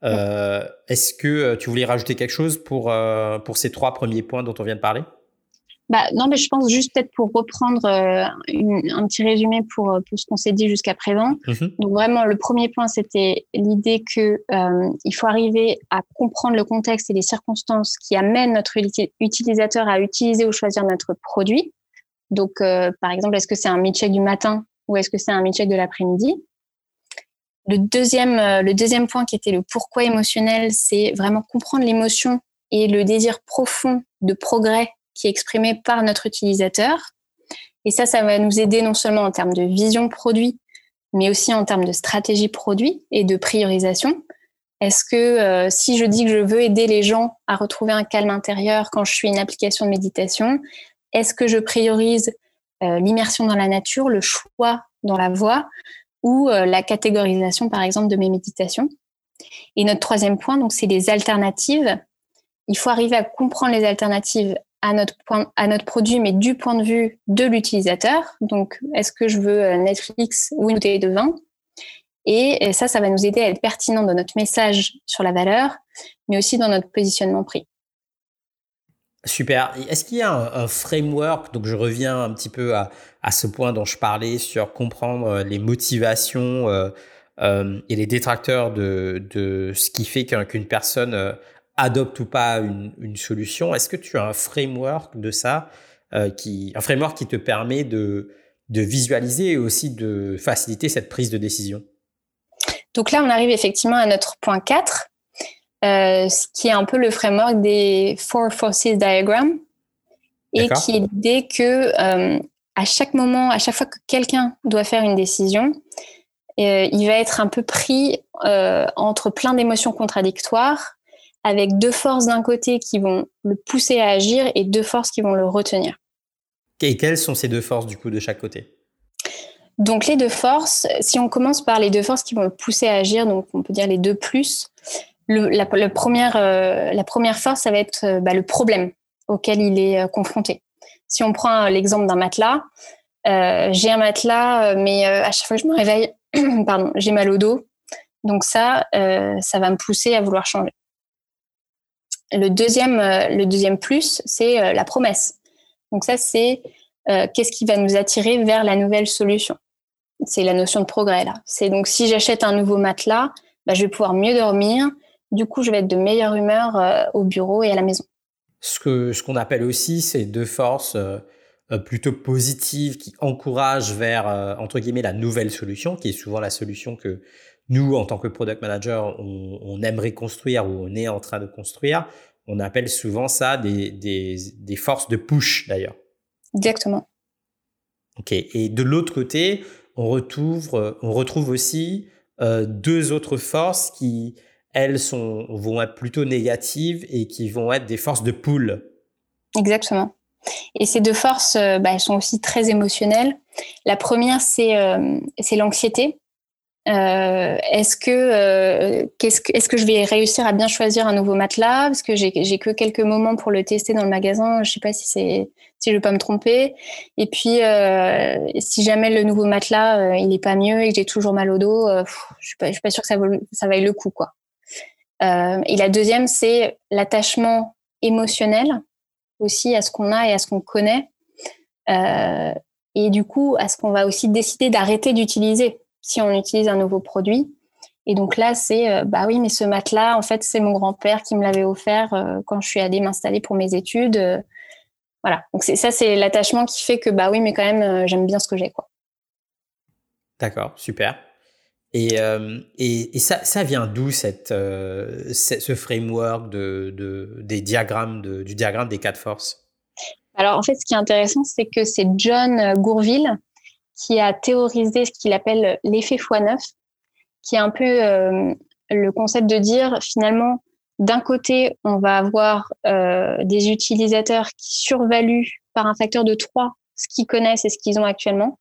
Est-ce que tu voulais rajouter quelque chose pour, pour ces trois premiers points dont on vient de parler? Bah, non, mais je pense juste peut-être pour reprendre euh, un petit résumé pour, euh, pour ce qu'on s'est dit jusqu'à présent. Mhm. Donc vraiment, le premier point, c'était l'idée que euh, il faut arriver à comprendre le contexte et les circonstances qui amènent notre utilisateur à utiliser ou choisir notre produit. Donc, par exemple, est-ce que c'est un check du matin ou est-ce que c'est un check de l'après-midi? Le deuxième, le deuxième point qui était le pourquoi émotionnel, c'est vraiment comprendre l'émotion et le désir profond de progrès qui est exprimé par notre utilisateur. Et ça, ça va nous aider non seulement en termes de vision produit, mais aussi en termes de stratégie produit et de priorisation. Est-ce que euh, si je dis que je veux aider les gens à retrouver un calme intérieur quand je suis une application de méditation, est-ce que je priorise euh, l'immersion dans la nature, le choix dans la voix ou euh, la catégorisation, par exemple, de mes méditations? Et notre troisième point, donc, c'est les alternatives. Il faut arriver à comprendre les alternatives à notre, point, à notre produit, mais du point de vue de l'utilisateur. Donc, est-ce que je veux euh, Netflix ou une bouteille de vin? Et, ça, ça va nous aider à être pertinent dans notre message sur la valeur, mais aussi dans notre positionnement prix. Super. Est-ce qu'il y a un, framework Donc, je reviens un petit peu à, à, ce point dont je parlais sur comprendre euh, les motivations euh, euh, et les détracteurs de, de ce qui fait qu'une personne adopte ou pas une, solution. Est-ce que tu as un framework de ça, qui, un framework qui te permet de, de visualiser et aussi de faciliter cette prise de décision? Donc là, on arrive effectivement à notre point 4, euh, ce qui est un peu le framework des Four Forces Diagram, et qui est l'idée que euh, à chaque moment, à chaque fois que quelqu'un doit faire une décision, il va être un peu pris entre plein d'émotions contradictoires avec deux forces d'un côté qui vont le pousser à agir et deux forces qui vont le retenir. Et quelles sont ces deux forces du coup de chaque côté? Donc les deux forces, si on commence par les deux forces qui vont le pousser à agir, donc on peut dire les deux plus, la, première, euh, la première force, ça va être euh, bah, le problème auquel il est euh, confronté. Si on prend l'exemple d'un matelas, j'ai un matelas, mais à chaque fois que je me réveille, *clears throat* pardon, j'ai mal au dos. Donc ça, ça va me pousser à vouloir changer. Le deuxième, le deuxième plus, c'est la promesse. Donc ça, c'est qu'est-ce qui va nous attirer vers la nouvelle solution? C'est la notion de progrès là. C'est donc si j'achète un nouveau matelas, bah, je vais pouvoir mieux dormir. Du coup, je vais être de meilleure humeur au bureau et à la maison. Ce que ce qu'on appelle aussi, c'est deux forces plutôt positives qui encouragent vers entre guillemets la nouvelle solution, qui est souvent la solution que nous, en tant que product manager, on, aimerait construire ou on est en train de construire. On appelle souvent ça des, des, forces de push, d'ailleurs. Exactement. OK. Et de l'autre côté, on retrouve, on retrouve aussi euh, deux autres forces qui, elles, sont, vont être plutôt négatives et qui vont être des forces de pull. Exactement. Et ces deux forces, euh, bah, elles sont aussi très émotionnelles. La première, c'est euh, l'anxiété. Euh, est-ce que, que, est-ce que je vais réussir à bien choisir un nouveau matelas? Parce que j'ai, que quelques moments pour le tester dans le magasin. Je sais pas si si je vais pas me tromper. Et puis, si jamais le nouveau matelas il est pas mieux et que j'ai toujours mal au dos, je je suis pas sûre que ça vaut, ça vaille le coup, quoi. Et la deuxième, c'est l'attachement émotionnel aussi à ce qu'on a et à ce qu'on connaît. et du coup, à ce qu'on va aussi décider d'arrêter d'utiliser si on utilise un nouveau produit. Et donc là, c'est euh, bah oui, mais ce matelas, en fait, c'est mon grand-père qui me l'avait offert euh, quand je suis allée m'installer pour mes études. Euh, voilà. Donc ça, c'est l'attachement qui fait que bah oui, mais quand même, j'aime bien ce que j'ai, quoi. D'accord, super. Et, et, ça, vient d'où cette, ce framework de, de, des diagrammes de, du diagramme des quatre forces? Alors en fait, ce qui est intéressant, c'est que c'est John Gourville qui a théorisé ce qu'il appelle l'effet x9, qui est un peu euh, le concept de dire finalement, d'un côté, on va avoir euh, des utilisateurs qui survaluent par un facteur de 3 ce qu'ils connaissent et ce qu'ils ont actuellement.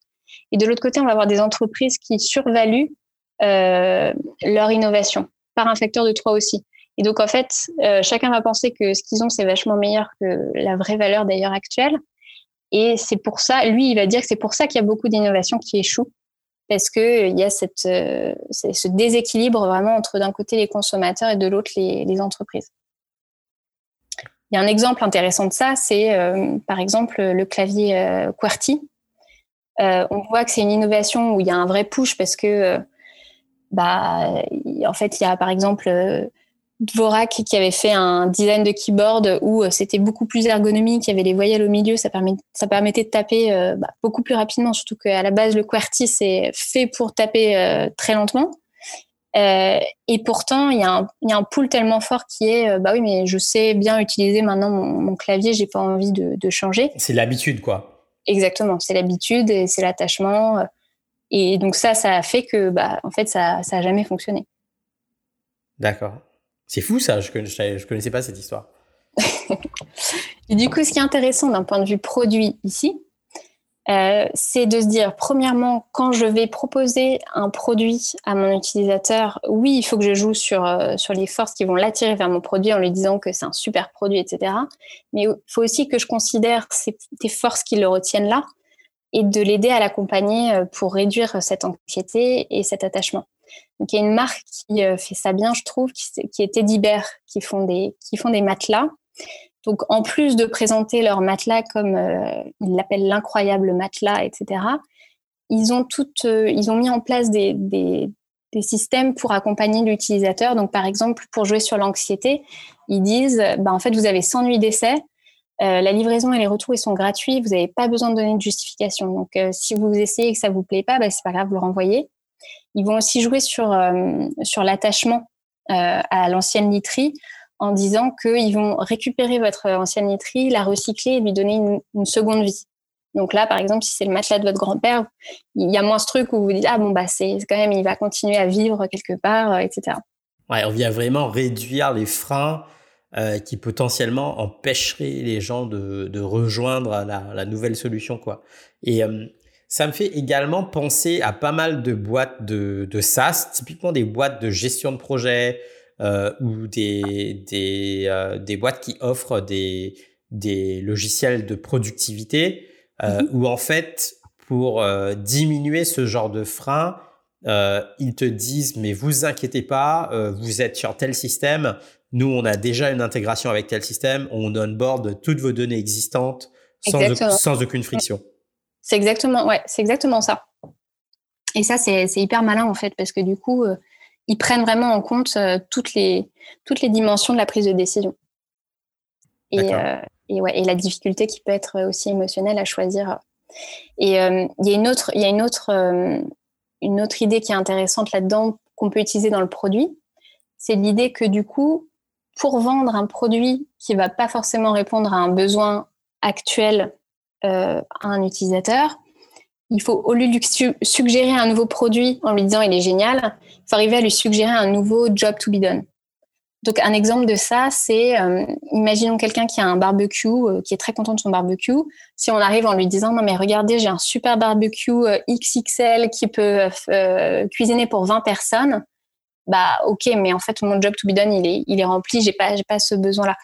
Et de l'autre côté, on va avoir des entreprises qui survaluent euh, leur innovation par un facteur de 3 aussi. Et donc, en fait, euh, chacun va penser que ce qu'ils ont, c'est vachement meilleur que la vraie valeur d'ailleurs actuelle. Et c'est pour ça, lui, il va dire que c'est pour ça qu'il y a beaucoup d'innovations qui échouent, parce qu'il euh, y a cette, euh, ce déséquilibre vraiment entre d'un côté les consommateurs et de l'autre les, entreprises. Il y a un exemple intéressant de ça, c'est euh, par exemple le clavier QWERTY. on voit que c'est une innovation où il y a un vrai push parce que, bah, en fait, il y a par exemple Dvorak qui avait fait un design de keyboard où euh, c'était beaucoup plus ergonomique, il y avait les voyelles au milieu, ça, ça permettait de taper euh, bah, beaucoup plus rapidement, surtout qu'à la base, le QWERTY, c'est fait pour taper euh, très lentement. et pourtant, il y, a un, il y a un pool tellement fort qui est, bah oui, mais je sais bien utiliser maintenant mon, clavier, j'ai pas envie de, de changer. C'est l'habitude, quoi. Exactement, c'est l'habitude et c'est l'attachement. Et donc ça, ça a fait que, bah, en fait, ça, ça a jamais fonctionné. D'accord. C'est fou ça, je ne connaissais pas cette histoire. *laughs* et du coup, ce qui est intéressant d'un point de vue produit ici, euh, c'est de se dire, premièrement, quand je vais proposer un produit à mon utilisateur, oui, il faut que je joue sur, euh, sur les forces qui vont l'attirer vers mon produit en lui disant que c'est un super produit, etc. Mais il faut aussi que je considère ces, ces forces qui le retiennent là et de l'aider à l'accompagner euh, pour réduire cette anxiété et cet attachement. Donc il y a une marque qui euh, fait ça bien, je trouve, qui, est Teddy Bear, qui font des qui font des matelas. Donc en plus de présenter leur matelas comme euh, ils l'appellent l'incroyable matelas, etc. Ils ont toutes, ils ont mis en place des, des, des systèmes pour accompagner l'utilisateur. Donc par exemple pour jouer sur l'anxiété, ils disent, bah, en fait vous avez 100 nuits d'essai. Euh, la livraison et les retours ils sont gratuits, vous n'avez pas besoin de donner de justification. Donc si vous essayez et que ça vous plaît pas, bah, c'est pas grave, vous le renvoyez. Ils vont aussi jouer sur, euh, sur l'attachement euh, à l'ancienne literie en disant qu'ils vont récupérer votre ancienne literie, la recycler et lui donner une, seconde vie. Donc là, par exemple, si c'est le matelas de votre grand-père, il y a moins ce truc où vous dites ah bon bah c'est quand même il va continuer à vivre quelque part, euh, etc. Ouais, on vient vraiment réduire les freins qui potentiellement empêcheraient les gens de, de rejoindre la, la, nouvelle solution quoi. Et ça me fait également penser à pas mal de boîtes de, de SaaS, typiquement des boîtes de gestion de projet euh, ou des, des, euh, des, boîtes qui offrent des, des logiciels de productivité euh, mm-hmm. où en fait, pour euh, diminuer ce genre de frein, euh, ils te disent mais vous inquiétez pas, vous êtes sur tel système, nous on a déjà une intégration avec tel système, on onboard toutes vos données existantes sans, sans aucune friction. C'est exactement, ouais, c'est exactement ça. Et ça, c'est hyper malin en fait, parce que du coup, euh, ils prennent vraiment en compte euh, toutes, les, toutes les dimensions de la prise de décision. Et, euh, et, ouais, et la difficulté qui peut être aussi émotionnelle à choisir. Et il y a une autre, y a une autre, une autre idée qui est intéressante là-dedans qu'on peut utiliser dans le produit. C'est l'idée que du coup, pour vendre un produit qui va pas forcément répondre à un besoin actuel euh, à un utilisateur, il faut, au lieu de lui suggérer un nouveau produit en lui disant il est génial, il faut arriver à lui suggérer un nouveau job to be done. Donc, un exemple de ça, c'est, euh, imaginons quelqu'un qui a un barbecue, euh, qui est très content de son barbecue. Si on arrive en lui disant, non, mais regardez, j'ai un super barbecue XXL qui peut cuisiner pour 20 personnes, bah, ok, mais en fait, mon job to be done, il est, il est rempli, j'ai pas, j'ai pas ce besoin-là.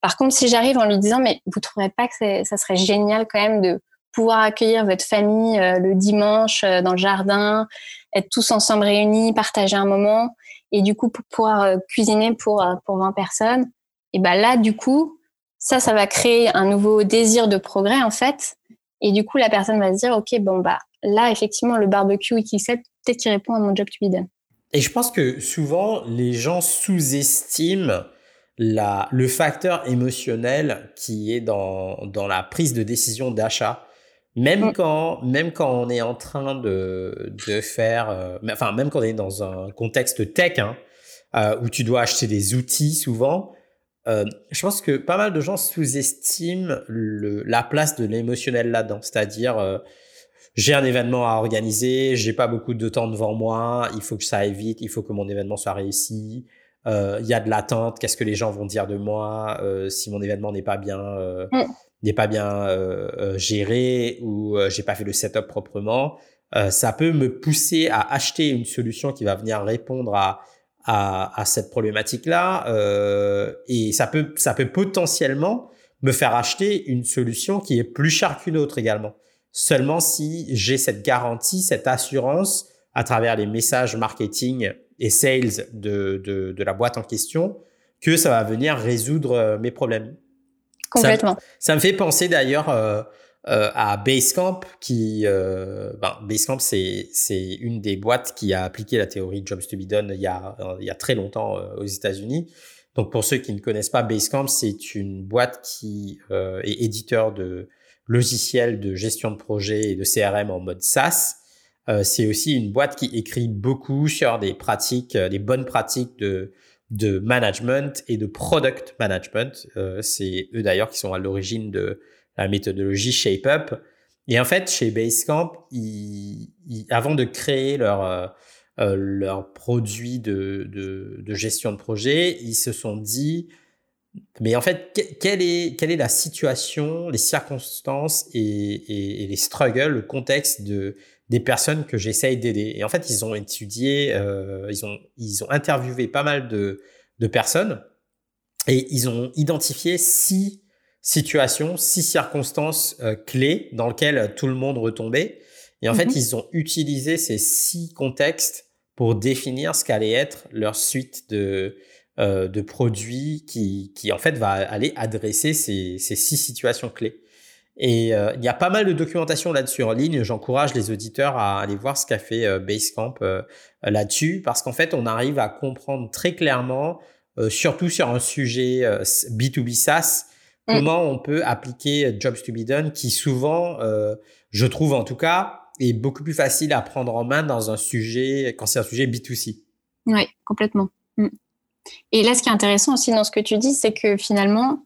Par contre, si j'arrive en lui disant, mais vous trouverez pas que ça serait génial quand même de pouvoir accueillir votre famille le dimanche dans le jardin, être tous ensemble réunis, partager un moment, et du coup pour pouvoir euh, cuisiner pour euh, pour 20 personnes et ben là du coup ça ça va créer un nouveau désir de progrès en fait et du coup la personne va se dire ok bon bah là effectivement le barbecue XXL peut-être qu'il répond à mon job to be done et je pense que souvent les gens sous-estiment la, le facteur émotionnel qui est dans, dans la prise de décision d'achat. Même quand, même quand on est en train de, de faire, euh, enfin même quand on est dans un contexte tech, hein, euh, où tu dois acheter des outils souvent, euh, je pense que pas mal de gens sous-estiment la place de l'émotionnel là-dedans. C'est-à-dire, j'ai un événement à organiser, j'ai pas beaucoup de temps devant moi, il faut que ça aille vite, il faut que mon événement soit réussi. Il y a de l'attente, qu'est-ce que les gens vont dire de moi si mon événement n'est pas bien mm n'est pas bien euh, euh, géré ou euh, j'ai pas fait le setup proprement, ça peut me pousser à acheter une solution qui va venir répondre à à, à cette problématique-là et ça peut ça peut potentiellement me faire acheter une solution qui est plus chère qu'une autre également. Seulement si j'ai cette garantie, cette assurance à travers les messages marketing et sales de, de, de la boîte en question que ça va venir résoudre mes problèmes. Complètement. Ça, me fait penser d'ailleurs euh, euh, à Basecamp, qui, euh, ben, Basecamp, c'est c'est une des boîtes qui a appliqué la théorie Jobs to be done il y a il y a très longtemps euh, aux États-Unis. Donc pour ceux qui ne connaissent pas Basecamp, c'est une boîte qui euh, est éditeur de logiciels de gestion de projet et de CRM en mode SaaS. Euh, c'est aussi une boîte qui écrit beaucoup sur des pratiques, des bonnes pratiques de de management et de product management. Euh, c'est eux d'ailleurs qui sont à l'origine de la méthodologie Shape Up. Et en fait, chez Basecamp, avant de créer leur, euh, euh, leur produit de, de, gestion de projet, ils se sont dit, mais en fait, quelle est, quelle est la situation, les circonstances et, et, et les struggles, le contexte de, des personnes que j'essaye d'aider? Et en fait, ils ont étudié, euh, ils, ont, ils ont interviewé pas mal de, de personnes et ils ont identifié six situations, six circonstances euh, clés dans lesquelles tout le monde retombait. Et en fait, mhm. ils ont utilisé ces six contextes pour définir ce qu'allait être leur suite de, euh, de produits qui, qui, en fait, va aller adresser ces, ces six situations clés. Et euh, il y a pas mal de documentation là-dessus en ligne. J'encourage les auditeurs à aller voir ce qu'a fait euh, Basecamp euh, là-dessus, parce qu'en fait, on arrive à comprendre très clairement, surtout sur un sujet B2B SaaS, mm. comment on peut appliquer Jobs to be done, qui souvent, je trouve en tout cas, est beaucoup plus facile à prendre en main dans un sujet, quand c'est un sujet B2C. Oui, complètement. Mm. Et là, ce qui est intéressant aussi dans ce que tu dis, c'est que finalement,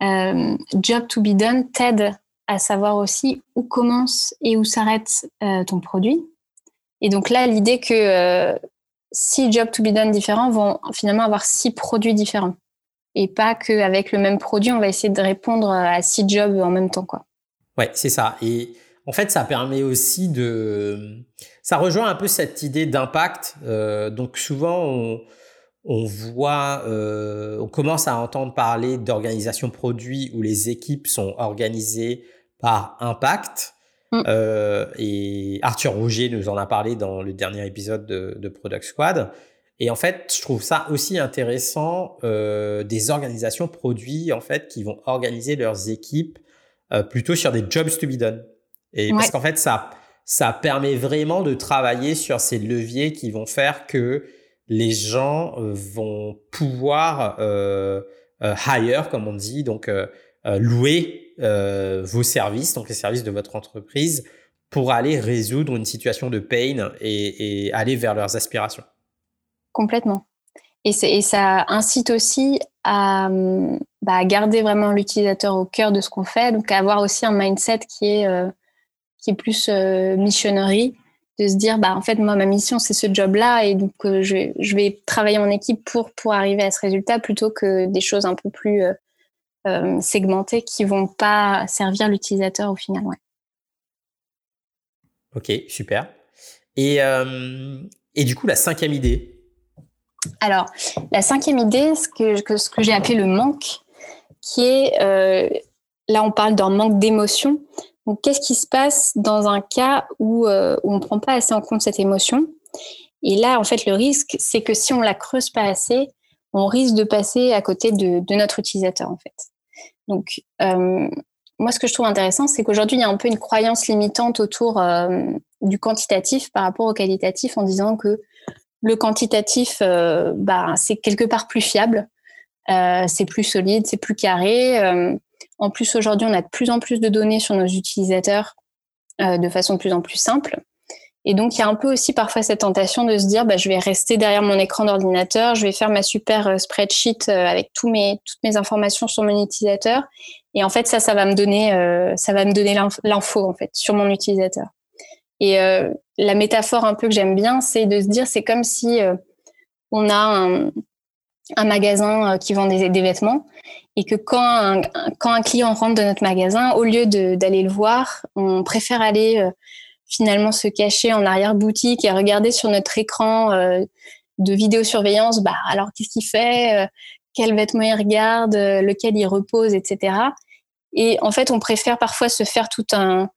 Job to be done t'aide à savoir aussi où commence et où s'arrête euh, ton produit. Et donc là, l'idée que euh, six jobs to be done différents vont finalement avoir six produits différents. Et pas qu'avec le même produit, on va essayer de répondre à six jobs en même temps. Quoi. Ouais, c'est ça. Et en fait, ça permet aussi de... Ça rejoint un peu cette idée d'impact. Euh, donc souvent, on, on voit, euh, on commence à entendre parler d'organisation produit où les équipes sont organisées par impact. Mm. Euh, et Arthur Rougier nous en a parlé dans le dernier épisode de, Product Squad. Et en fait, je trouve ça aussi intéressant euh, des organisations produits en fait qui vont organiser leurs équipes euh, plutôt sur des jobs to be done. Et parce qu'en fait, ça ça permet vraiment de travailler sur ces leviers qui vont faire que les gens vont pouvoir hire, comme on dit, donc louer euh, vos services, donc les services de votre entreprise, pour aller résoudre une situation de pain et, aller vers leurs aspirations. Complètement. Et, ça incite aussi à, bah, garder vraiment l'utilisateur au cœur de ce qu'on fait, donc à avoir aussi un mindset qui est, euh, qui est plus euh, missionnerie, de se dire, bah, en fait, moi, ma mission, c'est ce job-là, et donc euh, je, je, vais travailler en équipe pour, pour arriver à ce résultat, plutôt que des choses un peu plus segmentées qui vont pas servir l'utilisateur au final. Ouais. Ok, super. Et, et du coup, la cinquième idée, alors, la cinquième idée, ce que, ce que j'ai appelé le manque, qui est, euh, là on parle d'un manque d'émotion. Donc, qu'est-ce qui se passe dans un cas où, euh, on ne prend pas assez en compte cette émotion? Et là, en fait, le risque, c'est que si on la creuse pas assez, on risque de passer à côté de, notre utilisateur, en fait. Donc, euh, moi, ce que je trouve intéressant, c'est qu'aujourd'hui, il y a un peu une croyance limitante autour du quantitatif par rapport au qualitatif en disant que le quantitatif, euh, bah, c'est quelque part plus fiable, euh, c'est plus solide, c'est plus carré. Euh, en plus, aujourd'hui, on a de plus en plus de données sur nos utilisateurs de façon de plus en plus simple. Et donc, il y a un peu aussi parfois cette tentation de se dire, bah, je vais rester derrière mon écran d'ordinateur, je vais faire ma super spreadsheet avec tous mes, toutes mes informations sur mon utilisateur. Et en fait, ça, ça va me donner, ça va me donner l'info en fait sur mon utilisateur. Et euh, la métaphore un peu que j'aime bien, c'est de se dire, c'est comme si euh, on a un, magasin euh, qui vend des, vêtements et que quand un, quand un client rentre dans notre magasin, au lieu d'aller le voir, on préfère aller finalement se cacher en arrière-boutique et regarder sur notre écran de vidéosurveillance, bah, alors qu'est-ce qu'il fait, quel vêtement il regarde, lequel il repose, etc. Et en fait, on préfère parfois se faire tout un,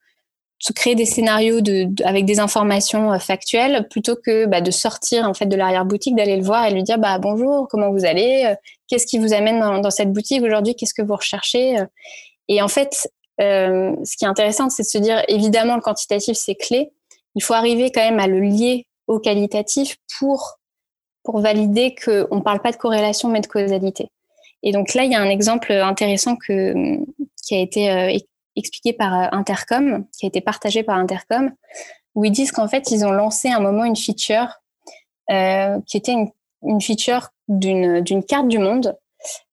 créer des scénarios de, avec des informations euh, factuelles plutôt que bah, de sortir en fait de l'arrière boutique, d'aller le voir et lui dire bah bonjour, comment vous allez, euh, qu'est-ce qui vous amène dans, cette boutique aujourd'hui, qu'est-ce que vous recherchez. Euh. Et en fait, ce qui est intéressant, c'est de se dire évidemment le quantitatif c'est clé. Il faut arriver quand même à le lier au qualitatif pour pour valider qu'on ne parle pas de corrélation mais de causalité. Et donc là, il y a un exemple intéressant que, qui a été expliqué par euh, Intercom, qui a été partagé par Intercom, où ils disent qu'en fait, ils ont lancé un moment une feature euh, qui était une, feature d'une carte du monde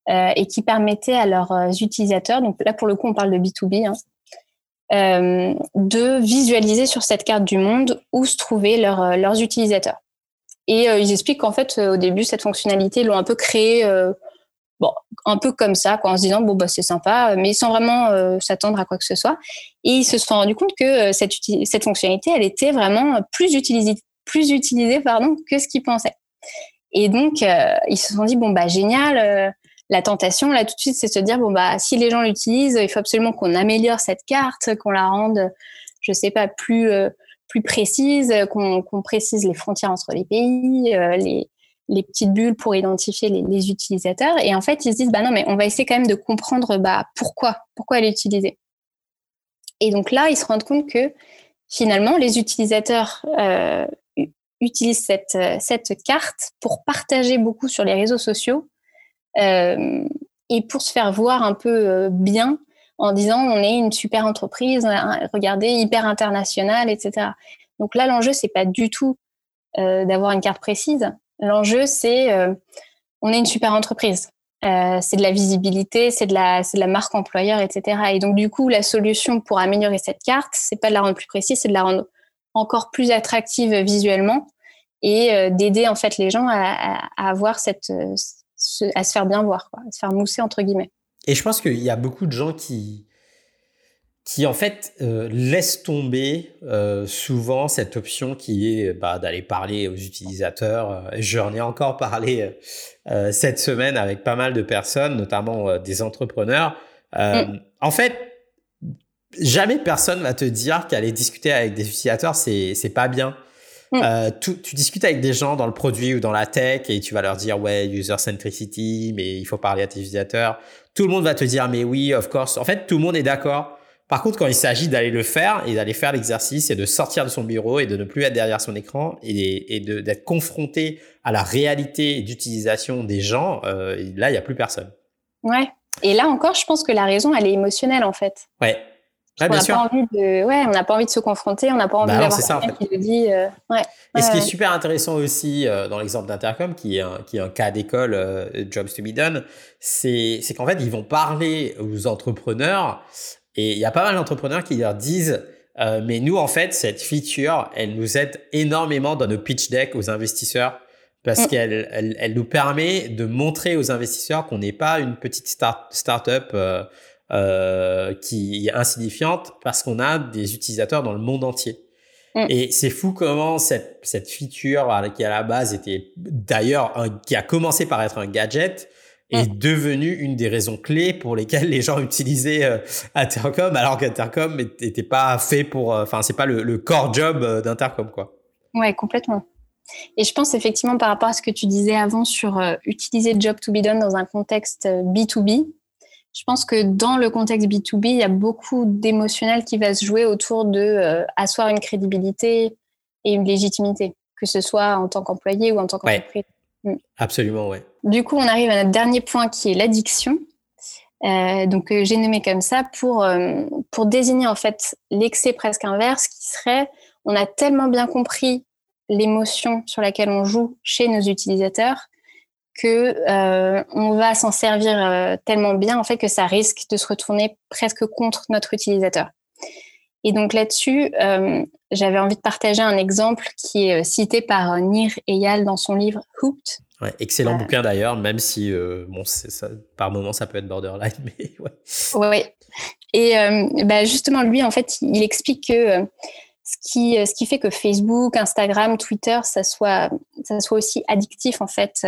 euh, et qui permettait à leurs utilisateurs, donc là pour le coup on parle de B2B, hein, de visualiser sur cette carte du monde où se trouvaient leurs, leurs utilisateurs. Et ils expliquent qu'en fait au début cette fonctionnalité ils l'ont un peu créée bon, un peu comme ça, en se disant bon bah c'est sympa, mais sans vraiment euh, s'attendre à quoi que ce soit. Et ils se sont rendus compte que euh, cette, fonctionnalité, elle était vraiment plus utilisée, plus utilisée pardon, que ce qu'ils pensaient. Et donc euh, ils se sont dit bon bah génial. la tentation là tout de suite, c'est de se dire bon bah si les gens l'utilisent, il faut absolument qu'on améliore cette carte, qu'on la rende, je sais pas plus plus précise, qu'on précise les frontières entre les pays, les, les petites bulles pour identifier les, utilisateurs. Et en fait, ils se disent, bah non, mais on va essayer quand même de comprendre bah, pourquoi, pourquoi utilisée. Et donc là, ils se rendent compte que finalement, les utilisateurs euh, utilisent cette, cette carte pour partager beaucoup sur les réseaux sociaux euh, et pour se faire voir un peu euh, bien en disant on est une super entreprise, regardez, hyper internationale, etc. Donc là, l'enjeu, c'est pas du tout d'avoir une carte précise, L'enjeu, c'est euh, on est une super entreprise. Euh, c'est de la visibilité, c'est de la, marque employeur, etc. Et donc du coup, la solution pour améliorer cette carte, c'est pas de la rendre plus précise, c'est de la rendre encore plus attractive visuellement et euh, d'aider en fait les gens à, avoir cette, à se faire bien voir, à se faire mousser entre guillemets. Et je pense qu'il y a beaucoup de gens qui qui en fait euh, laisse tomber euh, souvent cette option qui est bah, d'aller parler aux utilisateurs. Euh, J'en ai encore parlé euh, cette semaine avec pas mal de personnes, notamment des entrepreneurs. Mm. En fait, jamais personne va te dire qu'aller discuter avec des utilisateurs, c'est c'est pas bien. Mm. Tu, tu, discutes avec des gens dans le produit ou dans la tech et tu vas leur dire ouais user centricity, mais il faut parler à tes utilisateurs. Tout le monde va te dire mais oui, of course. En fait, tout le monde est d'accord par contre, quand il s'agit d'aller le faire et d'aller faire l'exercice et de sortir de son bureau et de ne plus être derrière son écran et, d'être confronté à la réalité d'utilisation des gens, euh, là, il n'y a plus personne. Ouais. Et là encore, je pense que la raison, elle est émotionnelle en fait. Ouais. on n'a pas envie de, ouais, on n'a pas envie de se confronter, on n'a pas envie bah d'avoir quelqu'un qui le dit. ouais. Et ce qui est super intéressant aussi dans l'exemple d'Intercom, qui est un, qui est un cas d'école Jobs to be done, c'est qu'en fait ils vont parler aux entrepreneurs et il y a pas mal d'entrepreneurs qui leur disent euh, mais nous, en fait, cette feature, elle nous aide énormément dans nos pitch decks aux investisseurs parce mm. qu'elle elle, elle, nous permet de montrer aux investisseurs qu'on n'est pas une petite start, start-up euh, euh, qui est insignifiante parce qu'on a des utilisateurs dans le monde entier. Mm. Et c'est fou comment cette, cette feature qui à la base était d'ailleurs qui a commencé par être un gadget est mm. devenue une des raisons clés pour lesquelles les gens utilisaient euh, Intercom, alors qu'Intercom n'était pas fait pour, euh, enfin, c'est pas le, core job euh, d'Intercom, quoi. Ouais, complètement. Et je pense effectivement par rapport à ce que tu disais avant sur utiliser Job to be done dans un contexte B2B, je pense que dans le contexte B2B, il y a beaucoup d'émotionnel qui va se jouer autour de asseoir une crédibilité et une légitimité, que ce soit en tant qu'employé ou en tant qu'entreprise. Mm. Absolument, ouais. Du coup, on arrive à notre dernier point qui est l'addiction. Euh, donc, euh, j'ai nommé comme ça pour, euh, pour désigner en fait l'excès presque inverse qui serait on a tellement bien compris l'émotion sur laquelle on joue chez nos utilisateurs que on va s'en servir tellement bien en fait que ça risque de se retourner presque contre notre utilisateur. Et donc là-dessus, j'avais envie de partager un exemple qui est cité par Nir Eyal dans son livre Hooked, excellent bouquin d'ailleurs, même si euh, bon, ça, par moment ça peut être borderline, *laughs* mais ouais. Ouais. Et euh, bah justement, lui, en fait, il explique que euh, ce, qui, ce qui fait que Facebook, Instagram, Twitter, ça soit, ça soit aussi addictif en fait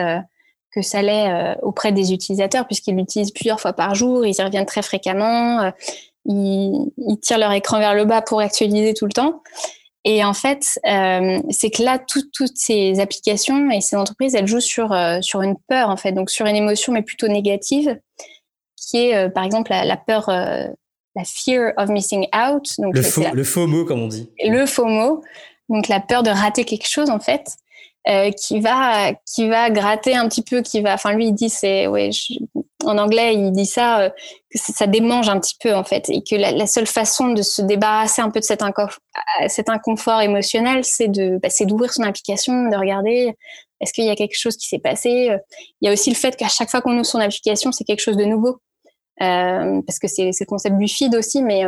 que ça l'est auprès des utilisateurs, puisqu'ils l'utilisent plusieurs fois par jour, ils y reviennent très fréquemment, ils, ils tirent leur écran vers le bas pour actualiser tout le temps. Et en fait, euh, c'est que là, toutes ces applications et ces entreprises, elles jouent sur, euh, sur une peur, en fait, donc sur une émotion, mais plutôt négative, qui est, euh, par exemple, la, peur, la fear of missing out. Donc, le, faux, le faux mot, comme on dit. Le faux mot, donc la peur de rater quelque chose, en fait. Euh, qui va qui va gratter un petit peu, qui va. Enfin, lui, il dit c'est ouais. En anglais, il dit ça euh, que ça démange un petit peu en fait, et que la, seule façon de se débarrasser un peu de cet, inconfort, euh, cet inconfort émotionnel, c'est de bah, d'ouvrir son application, de regarder est-ce qu'il y a quelque chose qui s'est passé. Il y a aussi le fait qu'à chaque fois qu'on ouvre son application, c'est quelque chose de nouveau, euh, parce que c'est le concept du feed aussi, mais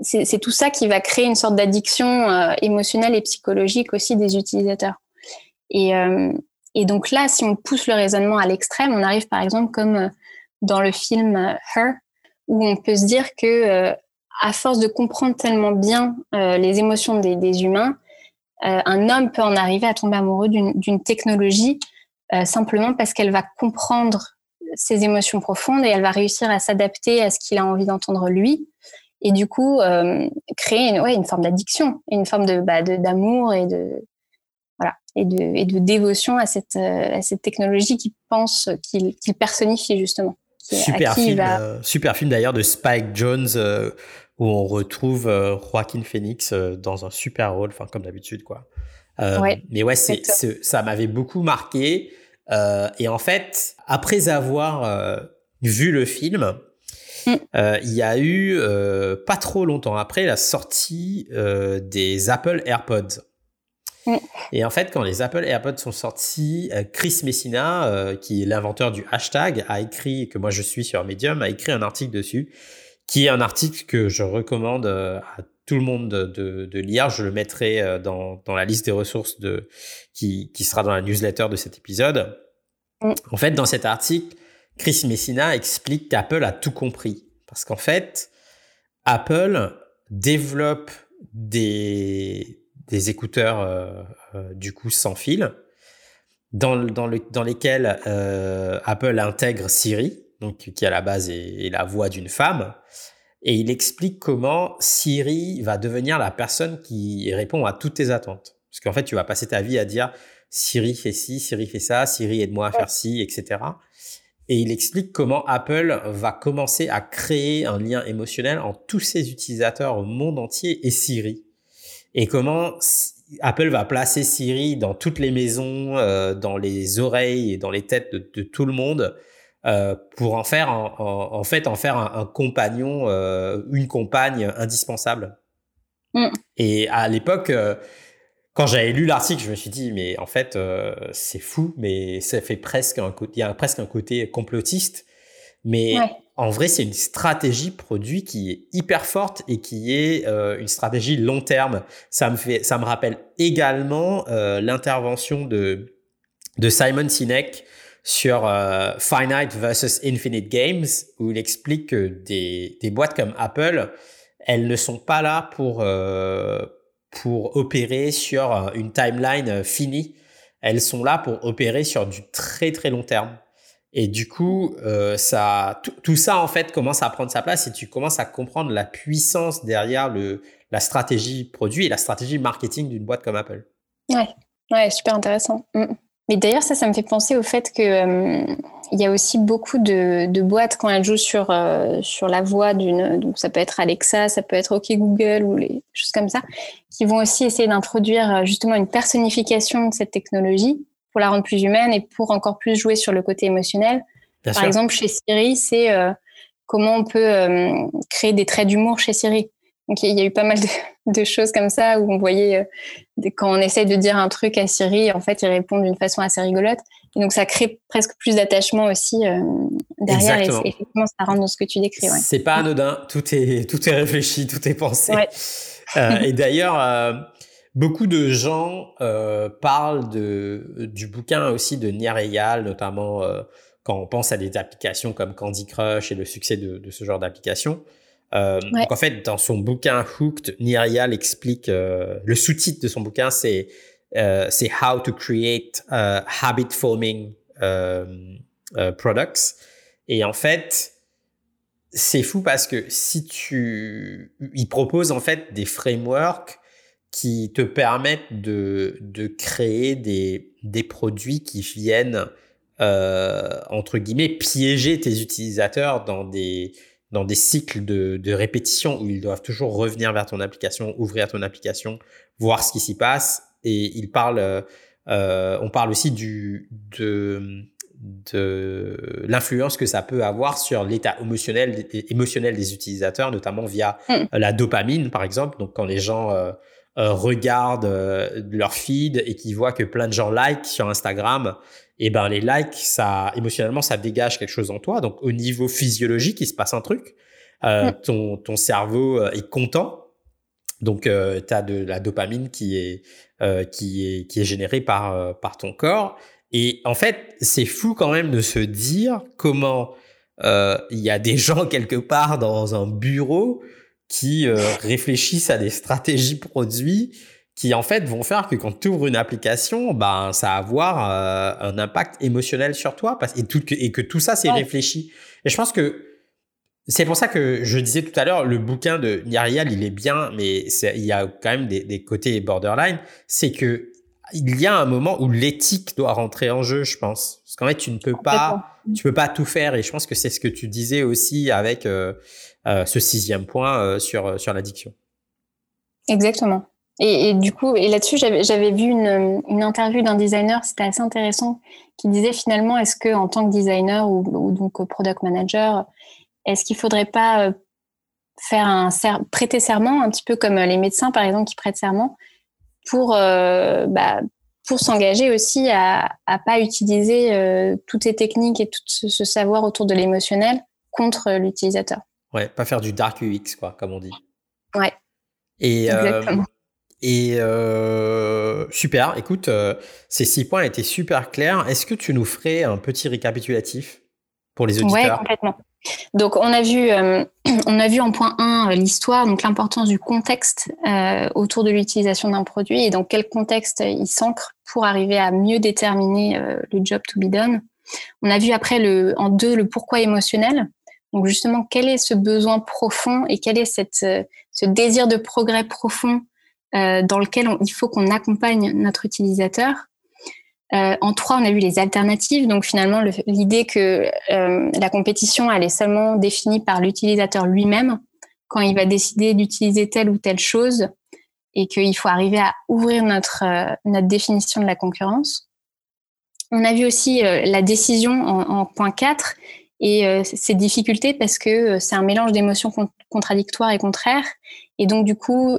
c'est tout ça qui va créer une sorte d'addiction émotionnelle et psychologique aussi des utilisateurs. Et, euh, et donc là, si on pousse le raisonnement à l'extrême, on arrive par exemple comme euh, dans le film euh, Her, où on peut se dire que à force de comprendre tellement bien les émotions des, humains, un homme peut en arriver à tomber amoureux d'une technologie simplement parce qu'elle va comprendre ses émotions profondes et elle va réussir à s'adapter à ce qu'il a envie d'entendre lui. Et du coup, créer une, ouais, forme d'addiction, une forme bah, d'amour et de, et de, et de dévotion à cette, euh, à cette technologie qui pense, qu'il personnifie justement. Super film, euh, super film d'ailleurs de Spike Jones euh, où on retrouve Joaquin Phoenix dans un super rôle, enfin comme d'habitude quoi. mais ouais, ça m'avait beaucoup marqué. et en fait, après avoir vu le film, mm. il y a eu pas trop longtemps après la sortie des Apple AirPods. Mm. Et en fait, quand les Apple AirPods sont sortis, euh, Chris Messina, euh, qui est l'inventeur du hashtag, a écrit, que moi je suis sur Medium, a écrit un article dessus, qui est un article que je recommande euh, à tout le monde de, lire. Je le mettrai dans, la liste des ressources de, qui, sera dans la newsletter de cet épisode. Mm. En fait, dans cet article, Chris Messina explique qu'Apple a tout compris. Parce qu'en fait, Apple développe des, des écouteurs euh, euh, du coup sans fil, dans, dans, le, dans lesquels euh, Apple intègre Siri, donc qui à la base est, la voix d'une femme, et il explique comment Siri va devenir la personne qui répond à toutes tes attentes. Parce qu'en fait, tu vas passer ta vie à dire Siri fait ci, Siri fait ça, Siri aide-moi à faire ci, etc. Et il explique comment Apple va commencer à créer un lien émotionnel entre tous ses utilisateurs au monde entier et Siri et comment Apple va placer Siri dans toutes les maisons, euh, dans les oreilles et dans les têtes de, tout le monde euh, pour en faire en, fait en faire un, compagnon, euh, une compagne indispensable? Mm. Et à l'époque, quand j'avais lu l'article, je me suis dit mais en fait c'est fou, mais ça fait presque un côté, il y a presque un côté complotiste. Mais en vrai, c'est une stratégie produit qui est hyper forte et qui est une stratégie long terme. Ça me fait, ça me rappelle également l'intervention de Simon Sinek sur euh, Finite versus Infinite Games, où il explique que des, des, boîtes comme Apple, elles ne sont pas là pour, euh, pour opérer sur euh, une timeline finie. Elles sont là pour opérer sur du très très long terme. Et du coup, ça, tout ça en fait commence à prendre sa place et tu commences à comprendre la puissance derrière le, la stratégie produit et la stratégie marketing d'une boîte comme Apple. Ouais, ouais super intéressant. Mm. Mais d'ailleurs, ça, ça me fait penser au fait que euh, y a aussi beaucoup de, boîtes quand elles jouent sur euh, sur la voix d'une, donc ça peut être Alexa, ça peut être OK Google ou les choses comme ça, qui vont aussi essayer d'introduire euh, justement une personnification de cette technologie pour la rendre plus humaine et pour encore plus jouer sur le côté émotionnel. Par exemple, chez Siri, c'est comment on peut créer des traits d'humour chez Siri. Donc il y a eu pas mal *laughs* de, choses comme ça où on voyait euh, quand on essaye de dire un truc à Siri, en fait, il répond d'une façon assez rigolote. Et donc ça crée presque plus d'attachement aussi euh, derrière. Et effectivement, ça rentre dans ce que tu décris. Ouais. C'est pas anodin. Tout est tout est réfléchi, tout est pensé. Euh, et d'ailleurs. Beaucoup de gens parlent de, du bouquin aussi de Nier notamment quand on pense à des applications comme Candy Crush et le succès de, de ce genre d'applications. Euh, donc en fait, dans son bouquin Hooked, Nirial explique euh, le sous-titre de son bouquin, c'est euh, c'est How to Create uh, Habit Forming uh, Products. Et en fait, c'est fou parce que si tu, il propose en fait des frameworks qui te permettent de de créer des des produits qui viennent entre guillemets piéger tes utilisateurs dans des dans des cycles de, de, répétition où ils doivent toujours revenir vers ton application, ouvrir ton application, voir ce qui s'y passe. Et il parle, euh, euh on parle aussi du, de, de l'influence que ça peut avoir sur l'état émotionnel, émotionnel des utilisateurs, notamment via mm. la dopamine, par exemple. Donc, quand les gens euh, euh regardent euh, leur feed et qu'ils voient que plein de gens like sur Instagram, et ben les likes, ça émotionnellement, ça dégage quelque chose en toi. Donc au niveau physiologique, il se passe un truc. Euh, mm. ton, ton cerveau euh, est content. Donc euh, tu as de la dopamine qui est euh, qui est qui est générée par par ton corps. Et en fait, c'est fou quand même de se dire comment il y a des *laughs* gens quelque part dans un bureau qui réfléchissent à des stratégies produits qui en fait vont faire que quand tu ouvres une application, ben ça va avoir euh, un impact émotionnel sur toi parce, et, tout, et que tout ça c'est réfléchi. Et je pense que c'est pour ça que je disais tout à l'heure, le bouquin de Nyarial, il est bien, mais il y a quand même des, des côtés borderline. C'est que il y a un moment où l'éthique doit rentrer en jeu, je pense. Parce qu'en fait, tu ne peux pas, tu peux pas tout faire. Et je pense que c'est ce que tu disais aussi avec euh, euh, ce sixième point sur sur l'addiction. Exactement. Et, du coup, et là-dessus, j'avais vu une, une interview d'un designer, c'était assez intéressant, qui disait finalement, est-ce que en tant que designer ou, ou donc product manager, est-ce qu'il faudrait pas euh, faire un prêter serment, un petit peu comme les médecins par exemple qui prêtent serment, pour euh, bah, pour s'engager aussi à à pas utiliser euh, toutes ces techniques et tout ce, ce savoir autour de l'émotionnel contre l'utilisateur. Ouais, pas faire du dark UX quoi, comme on dit. Ouais. Et euh, Exactement. Et euh, super, écoute, ces six points étaient super clairs. Est-ce que tu nous ferais un petit récapitulatif pour les auditeurs? Oui, complètement. Donc, on a vu, euh, *clears throat* on a vu en point 1 l'histoire, donc l'importance du contexte autour de l'utilisation d'un produit et dans quel contexte il s'ancre pour arriver à mieux déterminer le job to be done. On a vu après le, en deux le pourquoi émotionnel. Donc justement, quel est ce besoin profond et quel est cette, ce désir de progrès profond euh, dans lequel il faut qu'on accompagne notre utilisateur? Euh, en trois, on a vu les alternatives. Donc finalement, l'idée que euh, la compétition, elle est seulement définie par l'utilisateur lui-même quand il va décider d'utiliser telle ou telle chose et qu'il faut arriver à ouvrir notre, notre définition de la concurrence. On a vu aussi la décision en, point 4 et ses difficultés parce que c'est un mélange d'émotions contradictoires et contraires. Et donc, du coup,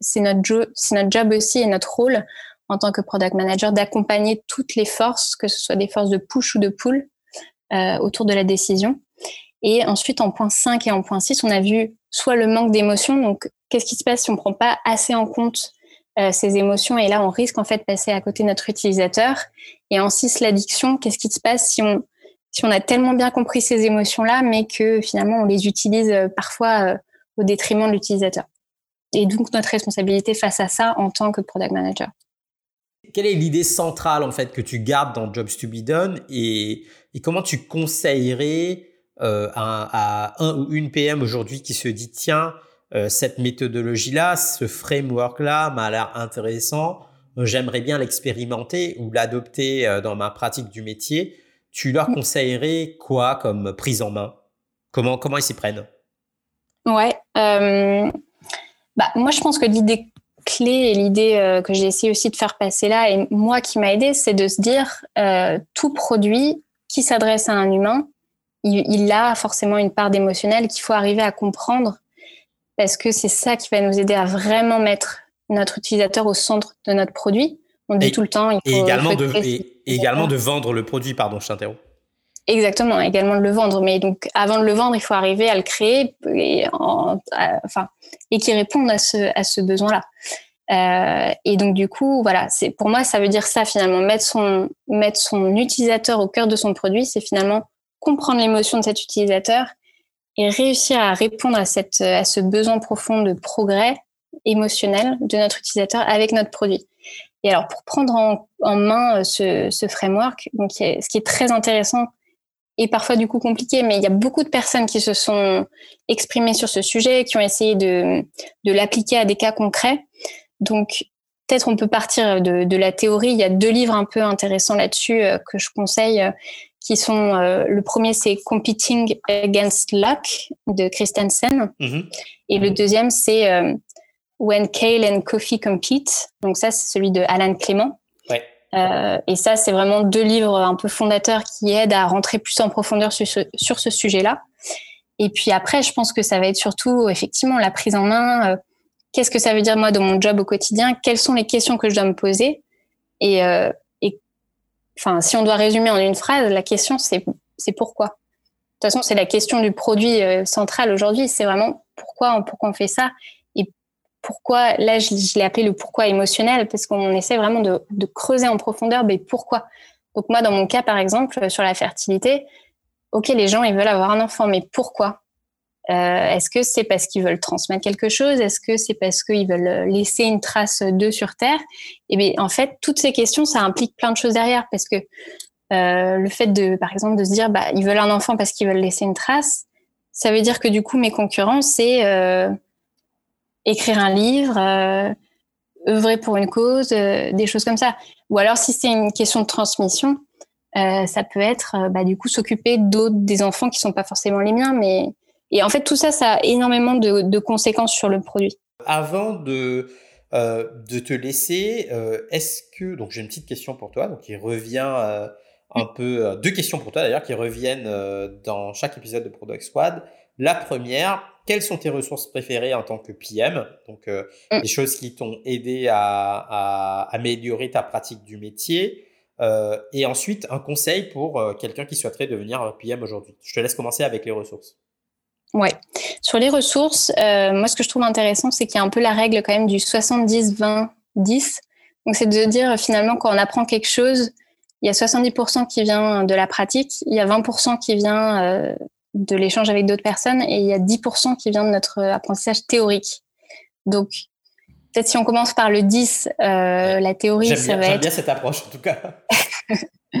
c'est notre job aussi et notre rôle en tant que product manager d'accompagner toutes les forces, que ce soit des forces de push ou de pull, autour de la décision. Et ensuite, en point 5 et en point 6, on a vu soit le manque d'émotion, donc qu'est-ce qui se passe si on ne prend pas assez en compte euh, ces émotions et là on risque en fait de passer à côté de notre utilisateur. Et en 6, l'addiction, qu'est-ce qui se passe si on, si on a tellement bien compris ces émotions-là, mais que finalement on les utilise euh, parfois euh, au détriment de l'utilisateur. Et donc notre responsabilité face à ça en tant que product manager. Quelle est l'idée centrale en fait que tu gardes dans Jobs to be done et, et comment tu conseillerais euh, à, un ou une PM aujourd'hui qui se dit tiens, euh, cette méthodologie-là, ce framework-là m'a l'air intéressant, j'aimerais bien l'expérimenter ou l'adopter euh, dans ma pratique du métier, tu leur mm. conseillerais quoi comme prise en main? Comment, comment ils s'y prennent? Ouais. bah, moi, je pense que l'idée clé et l'idée que j'ai essayé aussi de faire passer là, et moi qui m'a aidé, c'est de se dire tout produit qui s'adresse à un humain, il, a forcément une part d'émotionnel qu'il faut arriver à comprendre parce que c'est ça qui va nous aider à vraiment mettre notre utilisateur au centre de notre produit. On dit tout le temps. Il faut, et également, de, également de vendre le produit, pardon, je t'interromps. Exactement, également de le vendre. Mais donc, avant de le vendre, il faut arriver à le créer et, enfin, et qui réponde à ce, à ce besoin-là. Euh, et donc, du coup, voilà, c'est pour moi, ça veut dire ça finalement. Mettre son, mettre son utilisateur au cœur de son produit, c'est finalement comprendre l'émotion de cet utilisateur et réussir à répondre à, cette, à ce besoin profond de progrès émotionnel de notre utilisateur avec notre produit. Et alors, pour prendre en, main euh, ce, ce, framework, donc, ce qui est très intéressant et parfois du coup compliqué, mais il y a beaucoup de personnes qui se sont exprimées sur ce sujet, qui ont essayé de, de l'appliquer à des cas concrets. Donc, peut-être on peut partir de, de, la théorie. Il y a deux livres un peu intéressants là-dessus euh, que je conseille qui sont euh, le premier c'est Competing Against Luck de Christensen mm-hmm. et le deuxième c'est euh, When Kale and Coffee Compete. Donc ça c'est celui de Alan Clément. Euh, et ça c'est vraiment deux livres un peu fondateurs qui aident à rentrer plus en profondeur sur ce, sujet-là. Et puis après je pense que ça va être surtout effectivement la prise en main. Euh, qu'est-ce que ça veut dire moi dans mon job au quotidien? Quelles sont les questions que je dois me poser? Et enfin, si on doit résumer en une phrase, la question, c'est, c'est pourquoi? De toute façon, c'est la question du produit euh, central aujourd'hui. C'est vraiment pourquoi, pourquoi on fait ça? Pourquoi. Là, je, l'ai appelé le pourquoi émotionnel parce qu'on essaie vraiment de, creuser en profondeur. Mais pourquoi? Donc moi, dans mon cas, par exemple, sur la fertilité, ok, les gens ils veulent avoir un enfant, mais pourquoi? Euh, Est-ce que c'est parce qu'ils veulent transmettre quelque chose? Est-ce que c'est parce qu'ils veulent laisser une trace d'eux sur Terre? Et eh bien, en fait, toutes ces questions, ça implique plein de choses derrière, parce que euh, le fait de, par exemple, de se dire, bah, ils veulent un enfant parce qu'ils veulent laisser une trace, ça veut dire que du coup, mes concurrents, c'est euh, écrire un livre, euh, œuvrer pour une cause, euh, des choses comme ça. Ou alors, si c'est une question de transmission, euh, ça peut être, bah, du coup, s'occuper d'autres, des enfants qui sont pas forcément les miens, mais et en fait, tout ça, ça a énormément de, conséquences sur le produit. Avant de, de te laisser, est-ce que, donc j'ai une petite question pour toi, donc qui revient un peu, deux questions pour toi d'ailleurs, qui reviennent dans chaque épisode de Product Squad. La première, quelles sont tes ressources préférées en tant que PM Donc, mm. les choses qui t'ont aidé à, à, améliorer ta pratique du métier. et ensuite, un conseil pour quelqu'un qui souhaiterait devenir PM aujourd'hui. Je te laisse commencer avec les ressources. Ouais. Sur les ressources, euh, moi, ce que je trouve intéressant, c'est qu'il y a un peu la règle quand même du 70-20-10. Donc, c'est de dire finalement, quand on apprend quelque chose, il y a 70% qui vient de la pratique, il y a 20% qui vient euh, de l'échange avec d'autres personnes et il y a 10% qui vient de notre apprentissage théorique. Donc, peut-être si on commence par le 10, euh, la théorie, ça va être... J'aime bien cette approche, en tout cas. *laughs*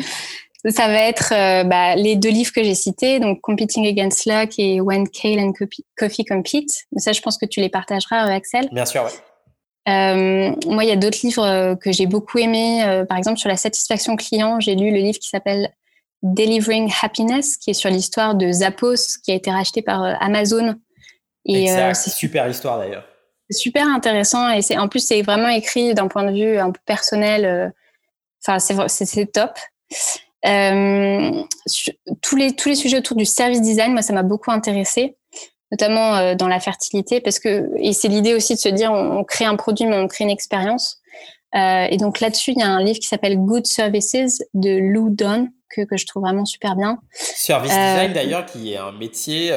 Ça va être euh, bah, les deux livres que j'ai cités, donc Competing Against Luck et When Kale and Coffee Compete. Ça, je pense que tu les partageras, euh, Axel. Bien sûr, oui. Euh, moi, il y a d'autres livres euh, que j'ai beaucoup aimés. par exemple, sur la satisfaction client, j'ai lu le livre qui s'appelle Delivering Happiness, qui est sur l'histoire de Zappos, qui a été racheté par Amazon. Et c'est super histoire d'ailleurs. C'est super intéressant et c'est en plus c'est vraiment écrit d'un point de vue un peu personnel. Enfin, c'est c'est top. tous, les, tous les sujets autour du service design, moi, ça m'a beaucoup intéressé, notamment dans la fertilité, parce que, et c'est l'idée aussi de se dire, on, crée un produit, mais on crée une expérience. Et donc là-dessus, il y a un livre qui s'appelle Good Services de Lou Don, que, que je trouve vraiment super bien. Service design, d'ailleurs, qui est un métier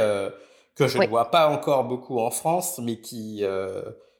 que je ne vois pas encore beaucoup en France, mais qui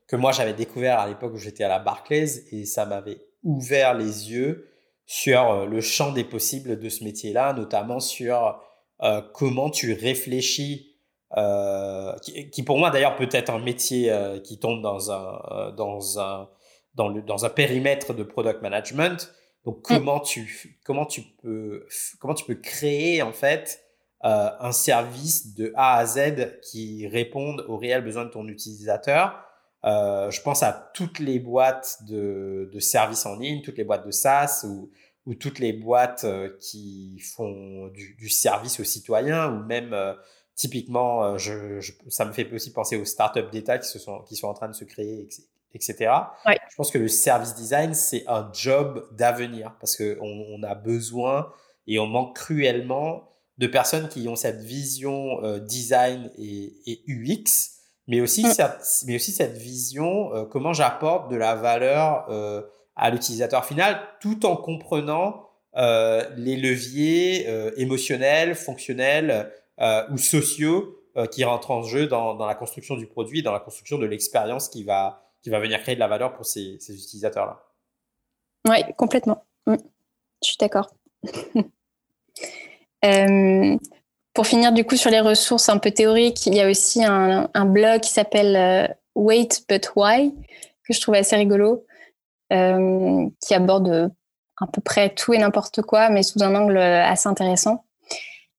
que moi j'avais découvert à l'époque où j'étais à la Barclays et ça m'avait ouvert les yeux sur euh, le champ des possibles de ce métier-là, notamment sur euh, comment tu réfléchis, euh, qui, pour moi d'ailleurs peut être un métier qui tombe dans un, dans, un, dans, le, dans un périmètre de product management. Donc mm. comment tu, comment tu, peux, comment tu peux créer en fait un service de A à Z qui réponde aux réels besoins de ton utilisateur? Euh, je pense à toutes les boîtes de, de, services en ligne, toutes les boîtes de SaaS ou, ou toutes les boîtes euh, qui font du, du, service aux citoyens ou même euh, typiquement, je, ça me fait aussi penser aux startups d'État qui, se sont, qui sont en train de se créer, etc. Je pense que le service design, c'est un job d'avenir parce qu'on on a besoin et on manque cruellement de personnes qui ont cette vision design et, et UX mais aussi, mm. cette, mais aussi cette vision, euh, comment j'apporte de la valeur euh, à l'utilisateur final, tout en comprenant euh, les leviers émotionnels, fonctionnels ou sociaux qui rentrent en jeu dans, dans, la construction du produit, dans la construction de l'expérience qui va, va venir créer de la valeur pour ces, utilisateurs-là. Oui, complètement. Mm. Je suis d'accord. *laughs* euh, pour finir du coup sur les ressources un peu théoriques, il y a aussi un, blog qui s'appelle euh, Wait But Why que je trouve assez rigolo, euh, qui aborde à peu près tout et n'importe quoi, mais sous un angle assez intéressant.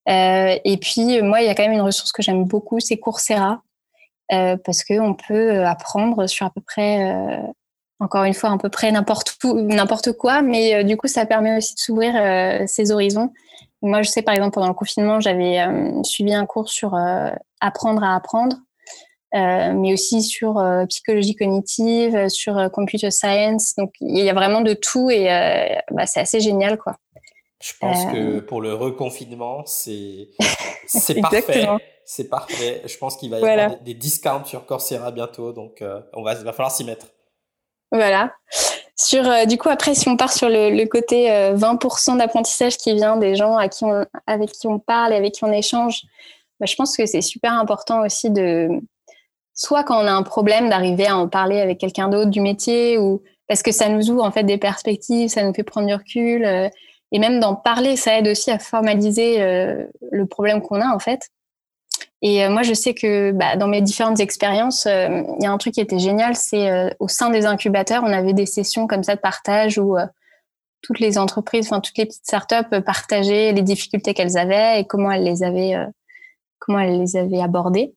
Et puis moi, il y a quand même une ressource que j'aime beaucoup, c'est Coursera, parce qu'on peut apprendre sur à peu près encore une fois, à peu près n'importe quoi, mais du coup, ça permet aussi de s'ouvrir ses horizons. Moi, je sais, par exemple, pendant le confinement, j'avais euh, suivi un cours sur euh, apprendre à apprendre, euh, mais aussi sur psychologie cognitive, sur computer science. Donc, il y a vraiment de tout et bah, c'est assez génial, quoi. Je pense que pour le reconfinement, c'est *laughs* c'est parfait. C'est parfait. Je pense qu'il va y avoir des, discounts sur Coursera bientôt, donc on va, il va falloir s'y mettre. Voilà. Sur, euh, du coup, après, si on part sur le, côté 20% euh, d'apprentissage qui vient des gens à qui on, avec qui on parle et avec qui on échange, bah, je pense que c'est super important aussi de, soit quand on a un problème, d'arriver à en parler avec quelqu'un d'autre du métier, ou parce que ça nous ouvre en fait des perspectives, ça nous fait prendre du recul, euh, et même d'en parler, ça aide aussi à formaliser le problème qu'on a en fait. Et euh, moi, je sais que bah, dans mes différentes expériences, euh, il y a un truc qui était génial, c'est euh, au sein des incubateurs, on avait des sessions comme ça de partage où toutes les entreprises, enfin toutes les petites startups partageaient les difficultés qu'elles avaient et comment elles les avaient, comment elles les avaient abordées.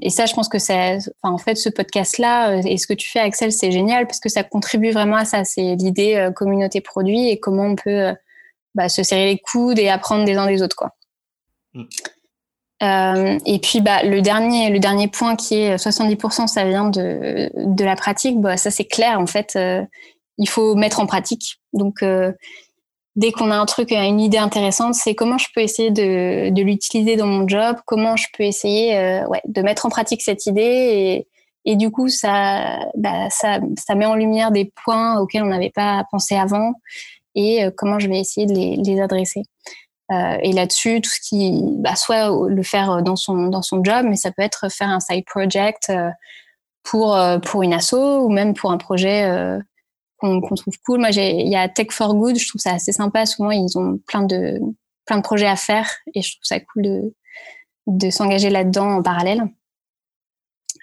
Et ça, je pense que c'est, enfin, en fait, ce podcast-là et ce que tu fais, Axel, c'est génial parce que ça contribue vraiment à ça. C'est l'idée communauté produit et comment on peut bah, se serrer les coudes et apprendre des uns des autres, quoi. Mm. Euh, et puis bah, le, dernier, le dernier point qui est 70%, ça vient de, de la pratique. Bah, ça, c'est clair. En fait, euh, il faut mettre en pratique. Donc, euh, dès qu'on a un truc, une idée intéressante, c'est comment je peux essayer de, de l'utiliser dans mon job, comment je peux essayer ouais, de mettre en pratique cette idée. Et, du coup, ça, bah, ça, ça met en lumière des points auxquels on n'avait pas pensé avant et comment je vais essayer de les, les adresser. Euh, et là-dessus, tout ce qui, bah, soit le faire dans son dans son job, mais ça peut être faire un side project euh, pour euh, pour une asso ou même pour un projet qu'on trouve cool. Moi, il y a Tech for Good, je trouve ça assez sympa. Souvent, ils ont plein de plein de projets à faire et je trouve ça cool de de s'engager là-dedans en parallèle.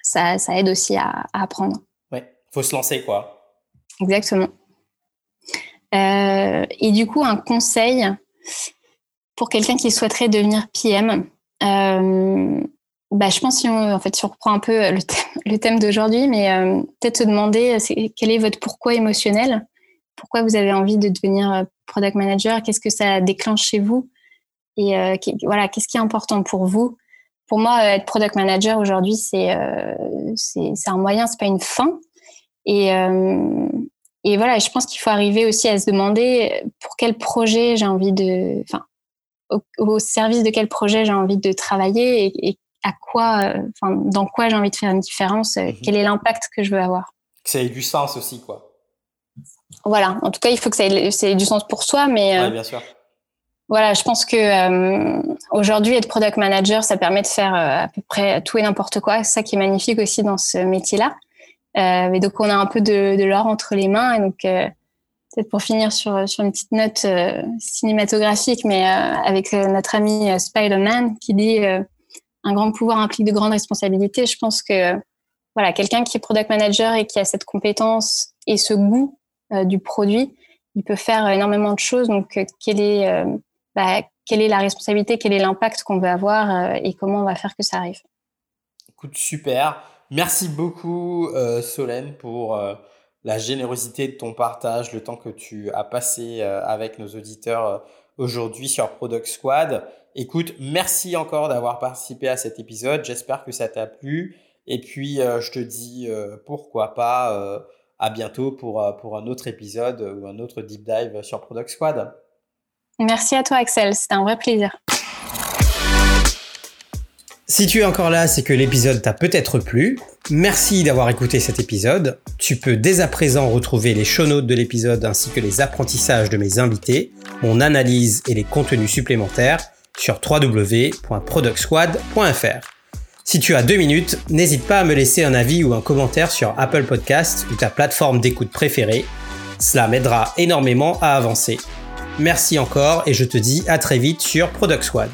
Ça, ça aide aussi à, à apprendre. Ouais, faut se lancer quoi. Exactement. Euh, et du coup, un conseil, pour quelqu'un qui souhaiterait devenir PM, euh, bah, je pense si on, en fait, si on reprend un peu le thème, le thème d'aujourd'hui, mais euh, peut-être se demander quel est votre pourquoi émotionnel, pourquoi vous avez envie de devenir euh, product manager, qu'est-ce que ça déclenche chez vous, et voilà, qu'est-ce qui est important pour vous? Pour moi, être product manager aujourd'hui, c'est c'est un moyen, c'est pas une fin. Et et voilà, je pense qu'il faut arriver aussi à se demander pour quel projet j'ai envie de, enfin, au, service de quel projet j'ai envie de travailler et, à quoi, enfin, dans quoi j'ai envie de faire une différence, mhm. quel est l'impact que je veux avoir. Que ça ait du sens aussi, quoi. Voilà. En tout cas, il faut que ça ait, du sens pour soi, mais. Ouais, bien sûr. Voilà, je pense que euh, aujourd'hui être product manager, ça permet de faire euh, à peu près tout et n'importe quoi. C'est ça qui est magnifique aussi dans ce métier-là. Euh, et donc on a un peu de, de l'or entre les mains. Et donc peut-être pour finir sur sur une petite note cinématographique, mais avec notre ami Spider-Man qui dit un grand pouvoir implique de grandes responsabilités. Je pense que voilà, quelqu'un qui est product manager et qui a cette compétence et ce goût du produit, il peut faire énormément de choses. Donc, quel est bah, quelle est la responsabilité, quel est l'impact qu'on veut avoir euh, et comment on va faire que ça arrive. Écoute, super. Merci beaucoup, euh, Solène, pour euh, la générosité de ton partage, le temps que tu as passé avec nos auditeurs aujourd'hui sur Product Squad. Écoute, merci encore d'avoir participé à cet épisode. J'espère que ça t'a plu. Et puis, je te dis pourquoi pas à bientôt pour, pour un autre épisode ou un autre deep dive sur Product Squad. Merci à toi Axel, c'était un vrai plaisir. Si tu es encore là, c'est que l'épisode t'a peut-être plu. Merci d'avoir écouté cet épisode. Tu peux dès à présent retrouver les show notes de l'épisode ainsi que les apprentissages de mes invités, mon analyse et les contenus supplémentaires sur www.productsquad.fr. Si tu as deux minutes, n'hésite pas à me laisser un avis ou un commentaire sur Apple Podcast ou ta plateforme d'écoute préférée. Cela m'aidera énormément à avancer. Merci encore et je te dis à très vite sur Product Squad.